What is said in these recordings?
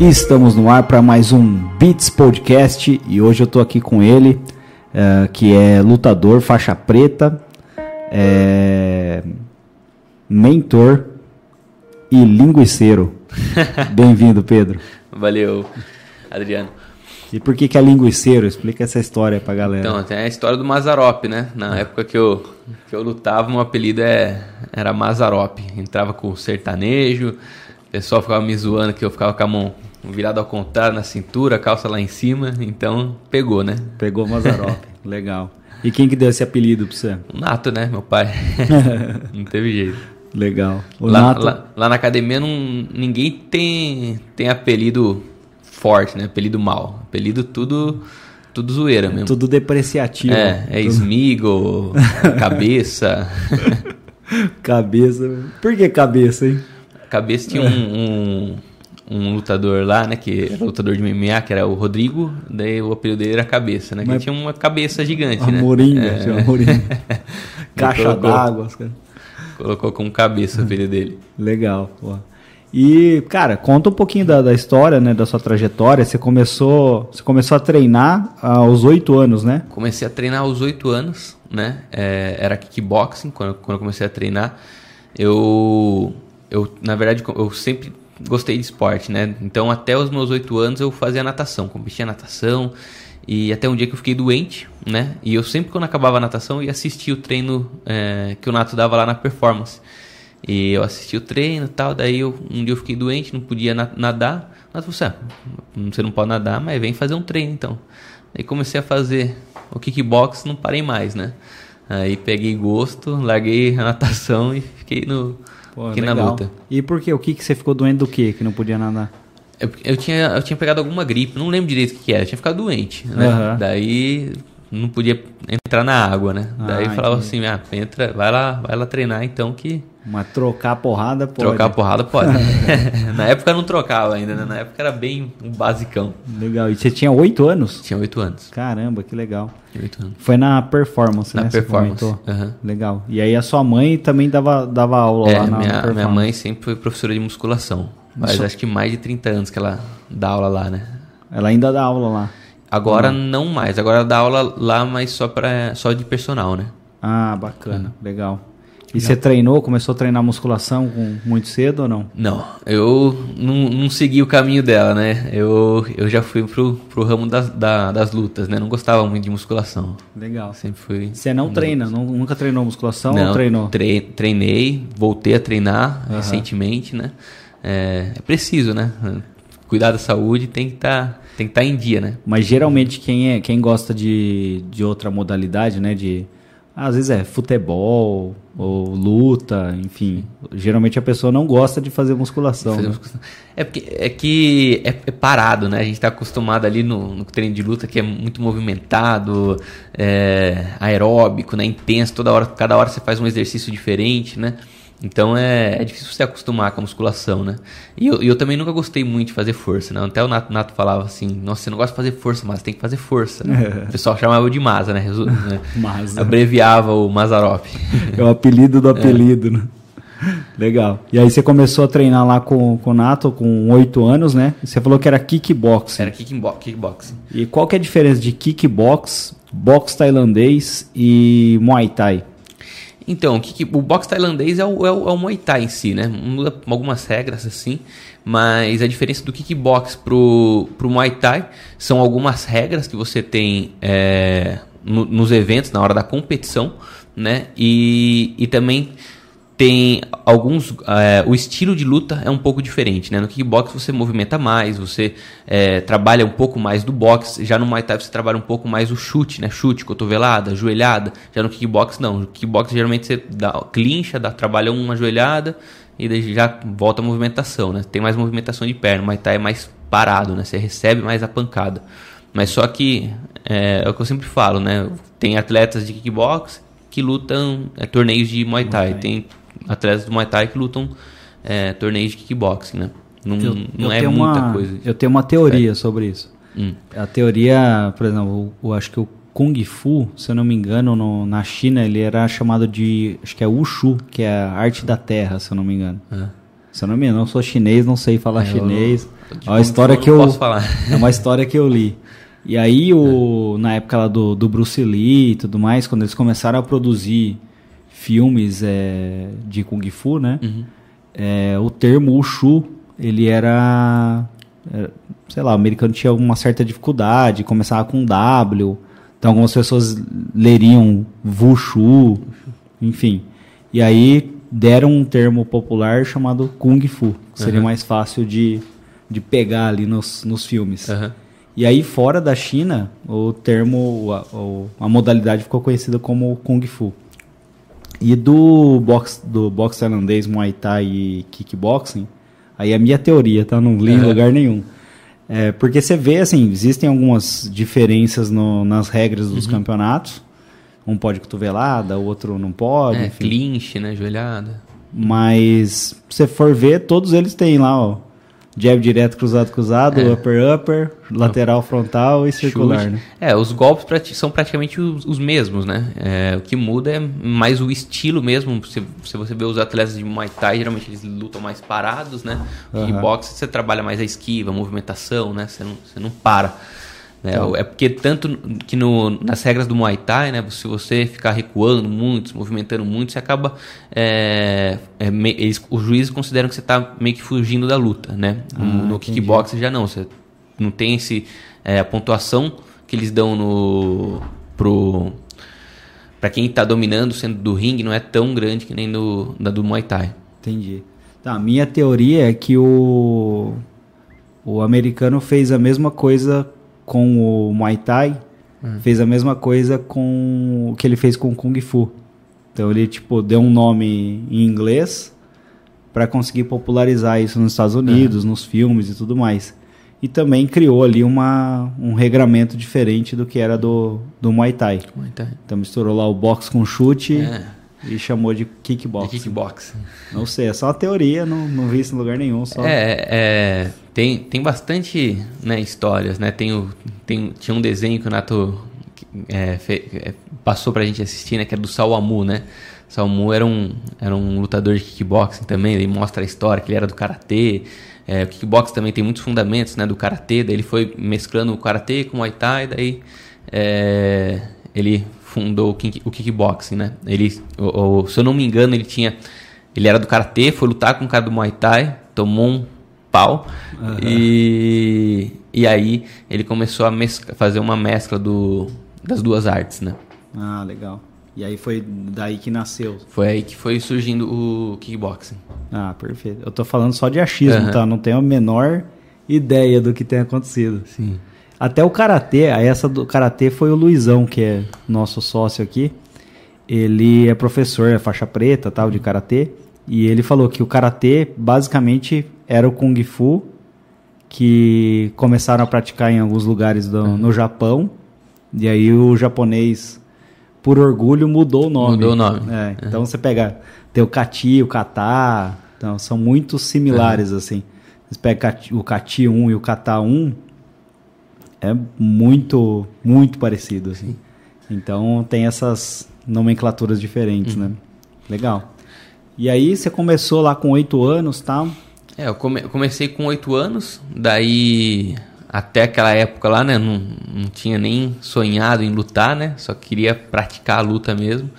Estamos no ar para mais um Beats Podcast e hoje eu tô aqui com ele, eh, que é lutador, faixa preta, é, mentor e linguiceiro. Bem-vindo, Pedro. Valeu, Adriano. E por que, que é linguiceiro? Explica essa história pra galera. Então, tem a história do Mazarop, né? Na época que eu, que eu lutava, meu apelido é, era Mazarop. Entrava com sertanejo, o pessoal ficava me zoando que eu ficava com a mão virada ao contrário na cintura, calça lá em cima. Então, pegou, né? Pegou Mazarop. Legal. E quem que deu esse apelido pra você? O Nato, né? Meu pai. não teve jeito. Legal. O Lá, Nato... lá, lá na academia não, ninguém tem, tem apelido forte, né? Apelido mal. Apelido tudo, tudo zoeira mesmo. Tudo depreciativo. É, é Tudo- Smigo, cabeça. Cabeça. Por que cabeça, hein? Cabeça tinha um, um, um lutador lá, né? Que era lutador de MMA, que era o Rodrigo. Daí o apelido dele era Cabeça, né? Que Mas- tinha uma cabeça gigante, né? Amorinha, É, tinha Amorinha. Caixa d'água. coisas. colocou como cabeça o apelido dele. Legal, pô. E, cara, conta um pouquinho da, da história, né, da sua trajetória. Você começou, você começou a treinar aos oito anos, né? Comecei a treinar aos 8 anos, né? É, era kickboxing quando, quando eu comecei a treinar. Eu, eu, na verdade, eu sempre gostei de esporte, né? Então, até os meus 8 anos eu fazia natação, competia natação. E até um dia que eu fiquei doente, né? E eu sempre, quando acabava a natação, ia assistir o treino é, que o Nato dava lá na performance. E eu assisti o treino tal, daí eu, um dia eu fiquei doente, não podia na- nadar. Mas você, ah, você não pode nadar, mas vem fazer um treino então. Aí comecei a fazer o kickbox, não parei mais, né? Aí peguei gosto, larguei a natação e fiquei no Pô, fiquei na legal. luta. E por quê? O que, que você ficou doente do quê? Que não podia nadar? Eu, eu tinha, eu tinha pegado alguma gripe, não lembro direito o que, que era, eu tinha ficado doente, né? Aham. Daí não podia entrar na água, né? Ah, Daí falava entendi. assim, ah, entra, vai lá, vai lá treinar então que Mas trocar a porrada pode. trocar a porrada pode. na época não trocava ainda, né? Na época era bem um basicão. Legal. E você tinha oito anos? Tinha oito anos. Caramba, que legal. Oito anos. Foi na performance, Na né? performance. aham. Legal. E aí a sua mãe também dava, dava aula É, lá na, minha, performance. minha mãe sempre foi professora de musculação. Mas acho que mais de 30 anos que ela dá aula lá, né? Ela ainda dá aula lá. Agora Uhum. não mais. Agora dá aula lá, mas só, pra, só de personal, né? Ah, bacana. Legal. E você treinou, começou a treinar musculação com muito cedo ou não? Não, eu não, não segui o caminho dela, né? Eu, eu já fui pro, pro ramo das, da- das lutas, né? Não gostava muito de musculação. Legal. Sempre fui. Você não treina, não- nunca treinou musculação Não, ou treinou? tre- treinei, voltei a treinar Aham. recentemente, né? É, é preciso, né? Cuidar da saúde tem que estar tem que tá em dia, né? Mas geralmente quem, é, quem gosta de, de outra modalidade, né? De, às vezes é futebol ou luta, enfim. Geralmente a pessoa não gosta de fazer musculação. Fazer né? musculação. É porque é que é, é parado, né? A gente tá acostumado ali no, no treino de luta que é muito movimentado, é, aeróbico, né? Intenso, toda hora, cada hora você faz um exercício diferente, né? Então é, é difícil você acostumar com a musculação, né? E eu, eu também nunca gostei muito de fazer força, né? Até o Nato, Nato falava assim, nossa, você não gosta de fazer força, mas tem que fazer força. Né? O pessoal chamava de Masa, né? Resu- né? Abreviava o Mazarop. É o apelido do apelido, né? Legal. E aí você começou a treinar lá com, com o Nato com oito anos, né? Você falou que era kickboxing. Era kickbo- kickboxing. E qual que é a diferença de kickbox, boxe tailandês e muay thai? Então, o, que, que- o boxe tailandês é o, é, o, é o Muay Thai em si, né? Muda algumas regras assim, mas a diferença do kickbox pro, pro Muay Thai são algumas regras que você tem é, no- nos eventos, na hora da competição, né? E, e também tem alguns é, o estilo de luta é um pouco diferente né? No kickbox você movimenta mais você é, trabalha um pouco mais do boxe já no muay thai você trabalha um pouco mais o chute né? Chute cotovelada joelhada já no kickbox não. No kickbox geralmente você dá clincha dá trabalha uma joelhada e daí já volta a movimentação né? Tem mais movimentação de perna. O muay thai é mais parado né? Você recebe mais a pancada. Mas só que é, é o que eu sempre falo né? Tem atletas de kickbox que lutam é, torneios de muay thai. Thai. tem atletas do Muay Thai que lutam é, torneios de kickboxing, né? Não, Eu, não eu é muita uma, coisa. Eu tenho uma teoria sobre isso. Hum. A teoria, por exemplo, eu acho que o Kung Fu, se eu não me engano, no- na China ele era chamado de, acho que é Wushu, que é a arte da terra, se eu não me engano. É. Se eu não me engano, eu sou chinês, não sei falar É, eu- chinês. de É uma história que eu. posso falar. É uma história que eu li. E aí, o, na época lá do, do Bruce Lee e tudo mais, quando eles começaram a produzir filmes é, de Kung Fu, né? Uhum. É, o termo Wushu, ele era, era, sei lá, o americano tinha uma certa dificuldade, começava com W, então algumas pessoas leriam Wushu, enfim. E aí deram um termo popular chamado Kung Fu, que seria Uhum. mais fácil de, de pegar ali nos, nos filmes. Aham. E aí, fora da China, o termo, a, a modalidade ficou conhecida como Kung Fu. E do box, do boxe tailandês, Muay Thai e kickboxing, aí a minha teoria, tá? Não li em Aham. lugar nenhum. É, porque você vê, assim, existem algumas diferenças no- nas regras Uhum. dos campeonatos. Um pode cotovelada, o outro não pode, É, enfim. clinch, né? Joelhada. Mas, se você for ver, todos eles têm lá, ó. Jab direto, cruzado, cruzado, É. upper, upper, lateral, frontal e circular, Chute. né? É, os golpes prati- são praticamente os, os mesmos, né? É, o que muda é mais o estilo mesmo. Se, se você vê os atletas de Muay Thai, geralmente eles lutam mais parados, né? Aham. kickboxing você trabalha mais a esquiva, a movimentação, né? Você não, você não para. Então. É porque tanto que no, nas regras do Muay Thai, né? Se você ficar recuando muito, se movimentando muito, você acaba... é, é, eles, os juízes consideram que você está meio que fugindo da luta, né? No, Ah, no kickboxing já não. Você não tem esse é, a pontuação que eles dão no pro para quem está dominando sendo do ringue não é tão grande que nem do da do Muay Thai. Entendi. Tá, a minha teoria é que o, o americano fez a mesma coisa com o Muay Thai, fez a mesma coisa com o que ele fez com o Kung Fu. Então ele, tipo, deu um nome em inglês para conseguir popularizar isso nos Estados Unidos, nos filmes e tudo mais. E também criou ali uma, um regramento diferente do que era do, do Muay Thai. Muay Thai. Então misturou lá o boxe com chute É, e chamou de de kickboxing. kickboxing. Não sei, é só teoria, não, não vi isso em lugar nenhum. Só... É, é, tem, tem bastante né, histórias, né? Tem, o, tem tinha um desenho que o Nato é, fe- é, passou pra gente assistir, né? Que é do Sawamu, né? Sawamu era um, era um lutador de kickboxing também, ele mostra a história que ele era do karatê. É, o kickboxing também tem muitos fundamentos né, do karatê, daí ele foi mesclando o karatê com o Muay Thai, daí é, ele fundou o, kick- o kickboxing, né? Ele, o- o- se eu não me engano, ele tinha ele era do karatê, foi lutar com o cara do Muay Thai, tomou um pau e e aí ele começou a mescla- fazer uma mescla do, das duas artes, né? Ah, legal. E aí foi daí que nasceu. Foi aí que foi surgindo o kickboxing. Ah, perfeito. Eu tô falando só de achismo, Aham. tá? Não tenho a menor ideia do que tem acontecido. Sim. Até o karatê, essa do karatê foi o Luizão, que é nosso sócio aqui. Ele é professor, é faixa preta, tal, de karatê. E ele falou que o karatê basicamente era o kung fu que começaram a praticar em alguns lugares do- no Japão. E aí o japonês, por orgulho, mudou o nome. Mudou o nome. É, então você pega, tem o kati, o kata, então são muito similares assim. Você pega o kati 1 e o kata 1, é muito, muito parecido, assim. Então tem essas nomenclaturas diferentes, né? Legal. E aí você começou lá com oito anos, tal. É, eu come- comecei com oito anos, daí até aquela época lá, né, não, não tinha nem sonhado em lutar, né, só queria praticar a luta mesmo.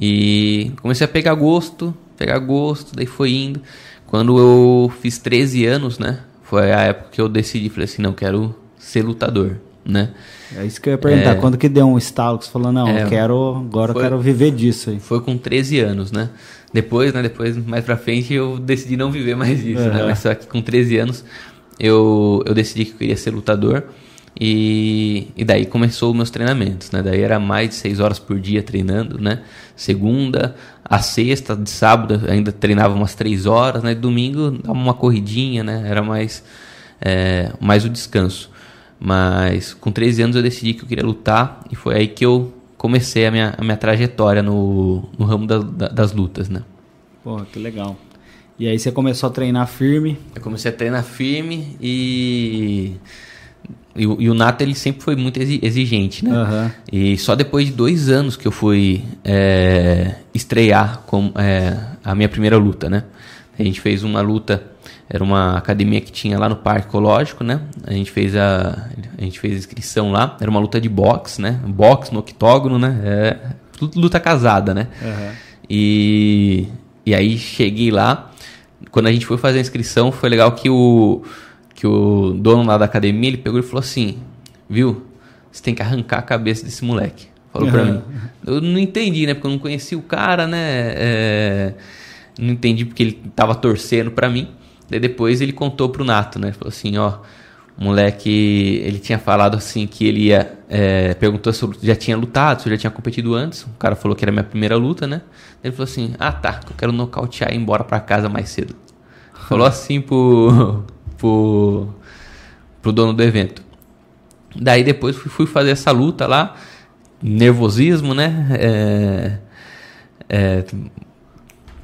E comecei a pegar gosto, pegar gosto, daí foi indo. Quando eu fiz 13 anos, né, foi a época que eu decidi, falei assim, não, quero ser lutador, né. É isso que eu ia perguntar. É. Quando que deu um estalo que você falou, não, É, eu quero, agora foi- eu quero viver disso aí. Foi com 13 anos, né? Depois, né? Depois, mais pra frente, eu decidi não viver mais isso, né? Uhum. Mas só que com 13 anos, eu, eu decidi que eu queria ser lutador. E, e daí começou os meus treinamentos, né? Daí era mais de 6 horas por dia treinando, né? Segunda a sexta, de sábado ainda treinava umas 3 horas, né? Domingo dava uma corridinha, né? Era mais, é, mais o descanso. Mas com 13 anos eu decidi que eu queria lutar e foi aí que eu comecei a minha, a minha trajetória no, no ramo da- da- das lutas, né? Porra, que legal. E aí você começou a treinar firme. Eu comecei a treinar firme e... E, o- e o Nato ele sempre foi muito exi- exigente, né? Aham. E só depois de dois anos que eu fui é, estrear com é, a minha primeira luta, né? A gente fez uma luta, era uma academia que tinha lá no Parque Ecológico, né? A gente fez a, a gente fez a inscrição lá, era uma luta de boxe, né? Boxe no octógono, né? É, luta casada, né? Uhum. E, e aí cheguei lá, quando a gente foi fazer a inscrição, foi legal que o, que o dono lá da academia, ele pegou e falou assim, viu, você tem que arrancar a cabeça desse moleque. Falou pra mim. Eu não entendi, né? Porque eu não conhecia o cara, né? É, não entendi porque ele tava torcendo pra mim. Daí depois ele contou pro Nato, né? Falou assim, ó... O moleque, ele tinha falado assim que ele ia... É, perguntou se eu já tinha lutado, se eu já tinha competido antes. O cara falou que era minha primeira luta, né? Ele falou assim, ah tá, eu quero nocautear e ir embora pra casa mais cedo. Falou assim pro, pro, pro dono do evento. Daí depois fui, fazer essa luta lá, nervosismo, né? É, é,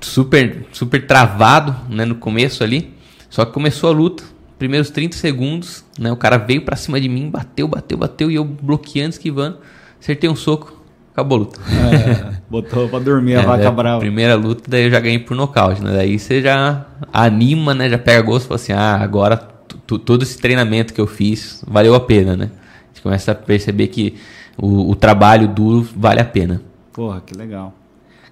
super, super travado né, no começo ali. Só que começou a luta, primeiros 30 segundos, né? O cara veio pra cima de mim, bateu, bateu, bateu, e eu bloqueando, esquivando. Acertei um soco, acabou a luta. É, botou pra dormir a é, vaca brava. Primeira luta, daí eu já ganhei por nocaute, né? Daí você já anima, né? Já pega gosto e fala assim, ah, agora todo esse treinamento que eu fiz valeu a pena, né? A gente começa a perceber que o, o trabalho duro vale a pena. Porra, que legal.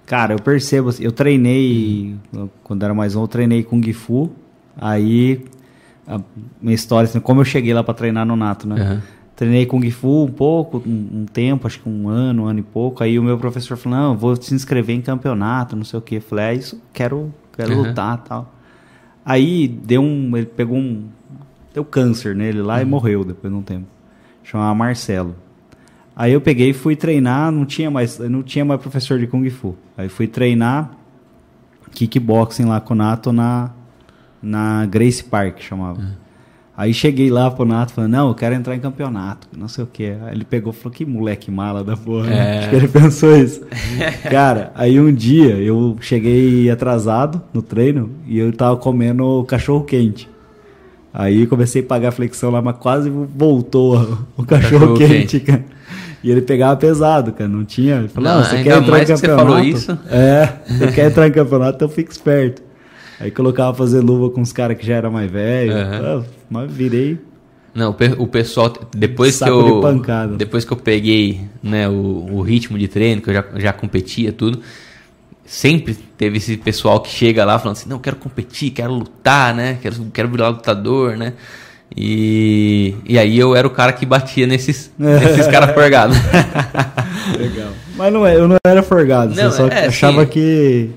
Cara, eu percebo, eu treinei, quando era mais novo, eu treinei com Gifu, aí a minha história, assim, como eu cheguei lá para treinar no Nato, né? Uhum. Treinei com Gifu um pouco, um, um, tempo, acho que um ano, um ano e pouco. Aí o meu professor falou: Não, vou se inscrever em campeonato, não sei o. Eu falei: É isso, quero, quero uhum. lutar tal. Aí deu um. Ele pegou um. Deu câncer nele lá uhum. e morreu depois de um tempo. Chamava Marcelo. Aí eu peguei e fui treinar, não tinha mais, não tinha mais professor de Kung Fu. Aí fui treinar kickboxing lá com o Nato na, na Grace Park, chamava. Uhum. Aí cheguei lá pro Nato falando, não, eu quero entrar em campeonato, não sei o que. Aí ele pegou e falou, que moleque mala da porra. É. Acho que ele pensou isso. Cara, aí um dia eu cheguei atrasado no treino e eu tava comendo cachorro quente. Aí comecei a pagar a flexão lá, mas quase voltou o cachorro, quente, cara. E ele pegava pesado, cara. Não tinha. Ele falou, não, você quer entrar em campeonato? Você falou isso? É, você quer entrar em campeonato, então fica esperto. Aí colocava fazer luva com os caras que já eram mais velhos. Uhum. mas virei. Não, o pessoal, depois que eu. De depois que eu peguei né, o, o, ritmo de treino, que eu já, já competia, tudo. Sempre teve esse pessoal que chega lá falando assim, não, quero competir, quero lutar, né? Quero, quero virar lutador, né? E, e aí eu era o cara que batia nesses, nesses caras forgados. Legal. Mas não, é, eu não era forgado, não, você só é, achava sim. que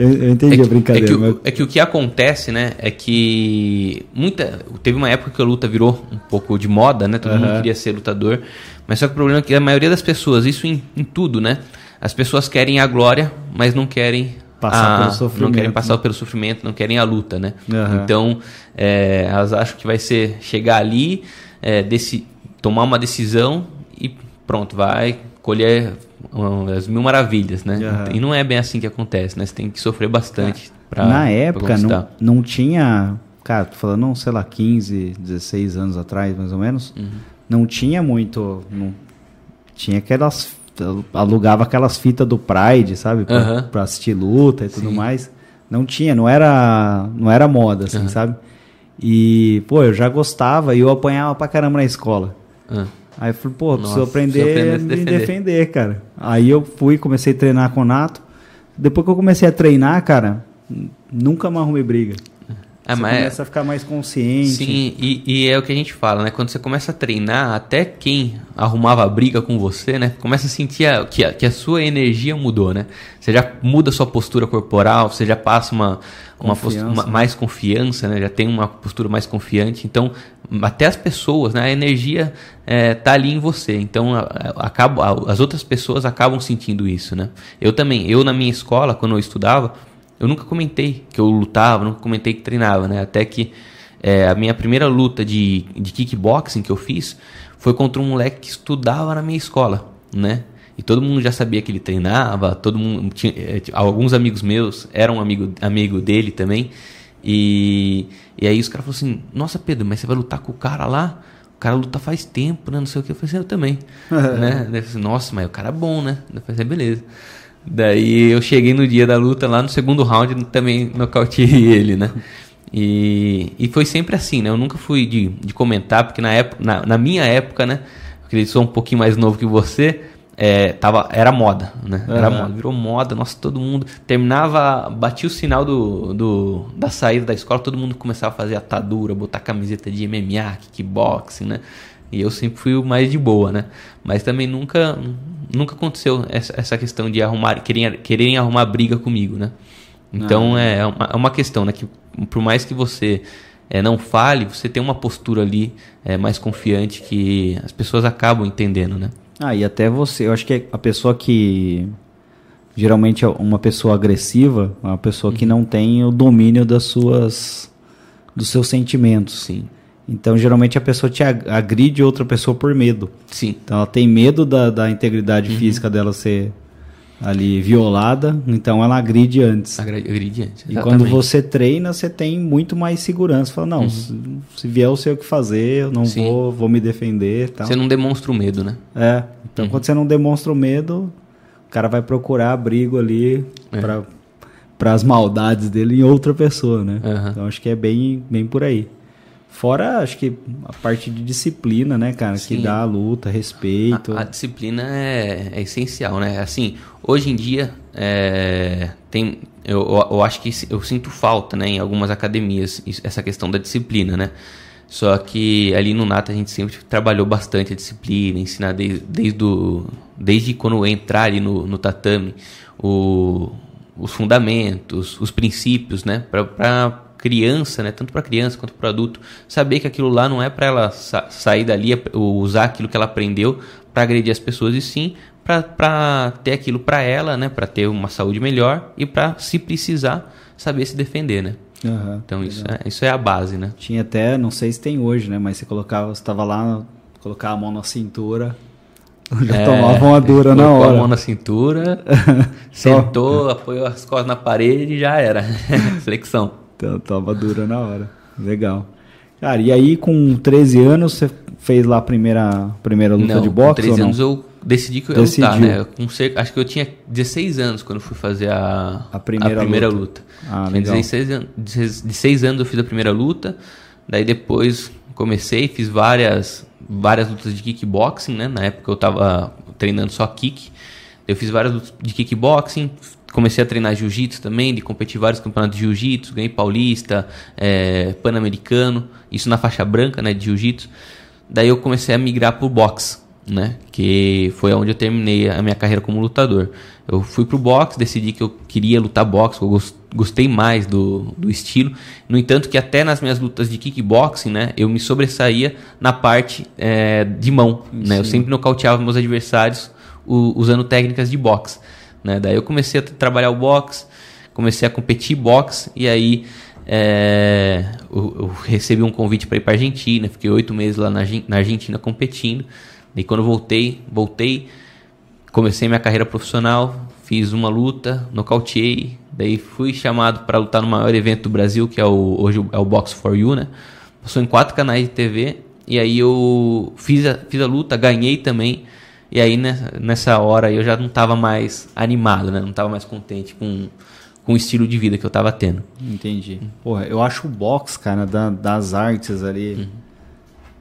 eu, eu entendi é que, a brincadeira. É que, mas... é que, o que acontece, né, é que muita teve uma época que a luta virou um pouco de moda, né? Todo uhum. mundo queria ser lutador, mas só que o problema é que a maioria das pessoas, isso em, em tudo, né? As pessoas querem a glória, mas não querem passar a, pelo sofrimento. Não querem passar né? pelo sofrimento, não querem a luta, né? Uhum. Então, é, elas acham que vai ser chegar ali, é, desse, tomar uma decisão e pronto, vai colher as mil maravilhas, né? Uhum. E não é bem assim que acontece, né? Você tem que sofrer bastante. Pra, Na época, não, não tinha. Cara, tô falando, sei lá, 15, 16 anos atrás, mais ou menos. Uhum. Não tinha muito. Não, tinha aquelas. Alugava aquelas fitas do Pride, sabe? Pra, uhum. pra assistir luta e tudo Sim. mais. Não tinha, não era, não era moda, assim, sabe? E, pô, eu já gostava e eu apanhava pra caramba na escola. Uhum. Aí eu falei, pô, Nossa, preciso aprender a me defender. defender, cara. Aí eu fui, comecei a treinar com o Nato. Depois que eu comecei a treinar, cara, nunca mais arrumei briga. É, você começa a ficar mais consciente. Sim, e, e, é o que a gente fala, né? Quando você começa a treinar, até quem arrumava briga com você, né? Começa a sentir a, que, a, que a sua energia mudou, né? Você já muda a sua postura corporal, você já passa uma, uma, postura, uma mais confiança, né? Já tem uma postura mais confiante. Então, até as pessoas, né? A energia é, tá ali em você. Então, a, a, acaba, as outras pessoas acabam sentindo isso, né? Eu também. Eu, na minha escola, quando eu estudava eu nunca comentei que eu lutava, nunca comentei que treinava, né? Até que é, a minha primeira luta de, de kickboxing que eu fiz foi contra um moleque que estudava na minha escola, né? E todo mundo já sabia que ele treinava, todo mundo tinha, é, alguns amigos meus eram amigo, amigo dele também. E, e aí os caras falaram assim: Nossa, Pedro, mas você vai lutar com o cara lá? O cara luta faz tempo, né? Não sei o que. Eu falei assim: Eu também. né? Assim, Nossa, mas o cara é bom, né? Eu falei assim: Beleza. Daí eu cheguei no dia da luta, lá no segundo round, também nocauteei ele, né? E, e foi sempre assim, né? Eu nunca fui de, de comentar, porque na, época, na, na minha época, né? Acredito sou um pouquinho mais novo que você, é, tava, era moda, né? Era moda, virou moda, nossa, todo mundo terminava, batia o sinal do, do, da saída da escola, todo mundo começava a fazer atadura, botar camiseta de MMA, kickboxing, né? E eu sempre fui o mais de boa, né? Mas também nunca, nunca aconteceu essa, essa questão de arrumar, querem, quererem arrumar briga comigo, né? Então ah. é, uma, é uma questão, né? Que por mais que você é, não fale, você tem uma postura ali é, mais confiante que as pessoas acabam entendendo, né? Ah, e até você, eu acho que a pessoa que geralmente é uma pessoa agressiva, uma pessoa uhum. que não tem o domínio das suas dos seus sentimentos. Sim. Então, geralmente a pessoa te agride outra pessoa por medo. Sim. Então, ela tem medo da, da integridade uhum. física dela ser ali violada, então ela agride antes. Agride antes. Exatamente. E quando você treina, você tem muito mais segurança. Fala, não, uhum. se, se, vier eu sei o que fazer, eu não vou, vou me defender. Tal. Você não demonstra o medo, né? É. Então uhum. quando você não demonstra o medo, o cara vai procurar abrigo ali é. para para as maldades dele em outra pessoa, né? Uhum. Então acho que é bem, bem por aí. Fora, acho que a parte de disciplina, né, cara? Sim. Que dá a luta, respeito. A, a disciplina é, é, essencial, né? Assim, hoje em dia, é, tem, eu, eu acho que eu sinto falta, né, em algumas academias, essa questão da disciplina, né? Só que ali no Nata a gente sempre trabalhou bastante a disciplina, ensinar desde, desde, do, desde quando eu entrar ali no, no tatame, o, os fundamentos, os princípios, né? Para criança, né, tanto para criança quanto para adulto, saber que aquilo lá não é para ela sa sair dali, usar aquilo que ela aprendeu para agredir as pessoas, e sim para ter aquilo para ela, né, para ter uma saúde melhor e para, se precisar, saber se defender, né. Uhum, então isso é, isso é a base, né. Tinha até, não sei se tem hoje, né, mas você colocava, estava lá, colocava a mão na cintura, já é, tomava uma dura na hora. a mão na cintura, sentou, apoiou as costas na parede e já era. Flexão. Então, tava dura na hora. Legal. Cara, e aí com 13 anos você fez lá a primeira, primeira luta não, de boxe? Com 13 anos eu decidi que eu ia Decidiu. lutar, né? Com cerca, acho que eu tinha 16 anos quando fui fazer a, a primeira, a primeira luta. luta. Ah, tinha legal. 16 anos, 16 anos eu fiz a primeira luta, daí depois comecei, fiz várias, várias lutas de kickboxing, né? Na época eu tava treinando só kick. Eu fiz várias lutas de kickboxing, comecei a treinar jiu-jitsu também, de competir vários campeonatos de jiu-jitsu, ganhei paulista, é, pan-americano, isso na faixa branca, né, de jiu-jitsu. Daí eu comecei a migrar pro boxe, né, que foi onde eu terminei a minha carreira como lutador. Eu fui pro boxe, decidi que eu queria lutar boxe, eu gostei mais do, do estilo. No entanto, que até nas minhas lutas de kickboxing, né, eu me sobressaía na parte é, de mão, né, eu sempre nocauteava meus adversários usando técnicas de boxe. Né? Daí eu comecei a trabalhar o boxe, comecei a competir boxe e aí é, eu, eu, recebi um convite para ir para Argentina, fiquei oito meses lá na, na Argentina competindo. E quando voltei, voltei, comecei minha carreira profissional, fiz uma luta, nocauteei, daí fui chamado para lutar no maior evento do Brasil, que é o hoje é o Box for You, né? Passou em quatro canais de TV e aí eu fiz a, fiz a luta, ganhei também. E aí nessa hora eu já não estava mais animado, né? Não estava mais contente com, com o estilo de vida que eu estava tendo. Entendi. Porra, eu acho o box, cara, da, das artes ali. Uhum.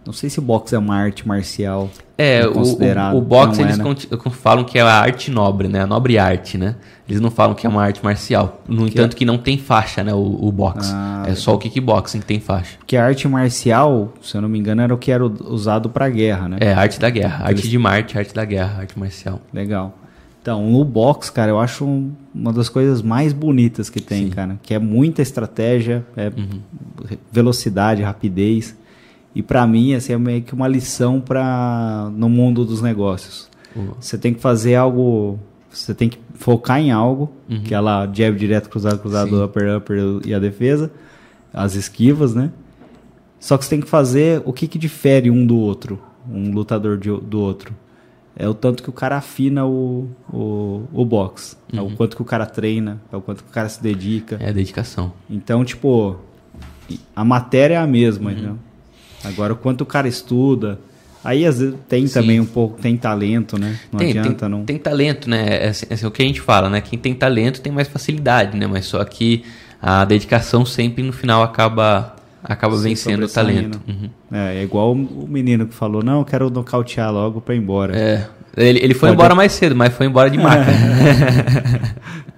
Não sei se o boxe é uma arte marcial. É, o, o, o boxe eles é, né? falam que é a arte nobre, né? A nobre arte, né? Eles não falam que é uma arte marcial. No que entanto, é... que não tem faixa, né? O, o boxe. Ah, é só o kickboxing que tem faixa. Que a arte marcial, se eu não me engano, era o que era usado para guerra, né? É, arte da guerra. Arte Eles... de Marte, arte da guerra, arte marcial. Legal. Então, no boxe, cara, eu acho uma das coisas mais bonitas que tem, Sim. cara. Que é muita estratégia, é uhum. velocidade, rapidez. E para mim, assim, é meio que uma lição para no mundo dos negócios. Uhum. Você tem que fazer algo, você tem que focar em algo, uhum. que é lá jab direto, cruzado, cruzado, Sim. upper, upper e a defesa, as esquivas, né? Só que você tem que fazer o que, que difere um do outro, um lutador de, do outro. É o tanto que o cara afina o, o, o box. Uhum. É o uhum. quanto que o cara treina, é o quanto que o cara se dedica. É a dedicação. Então, tipo, a matéria é a mesma, uhum. Agora, o quanto o cara estuda, Aí às vezes tem Sim. também um pouco, tem talento, né? Não tem, adianta, tem, não. tem talento, né? É, assim, é o que a gente fala, né? Quem tem talento tem mais facilidade, né? Mas só que a dedicação sempre no final acaba acaba Se vencendo o talento. Uhum. É, é igual o menino que falou, não, eu quero nocautear logo pra ir embora. É. Ele, ele foi Pode- embora mais cedo, mas foi embora de maca.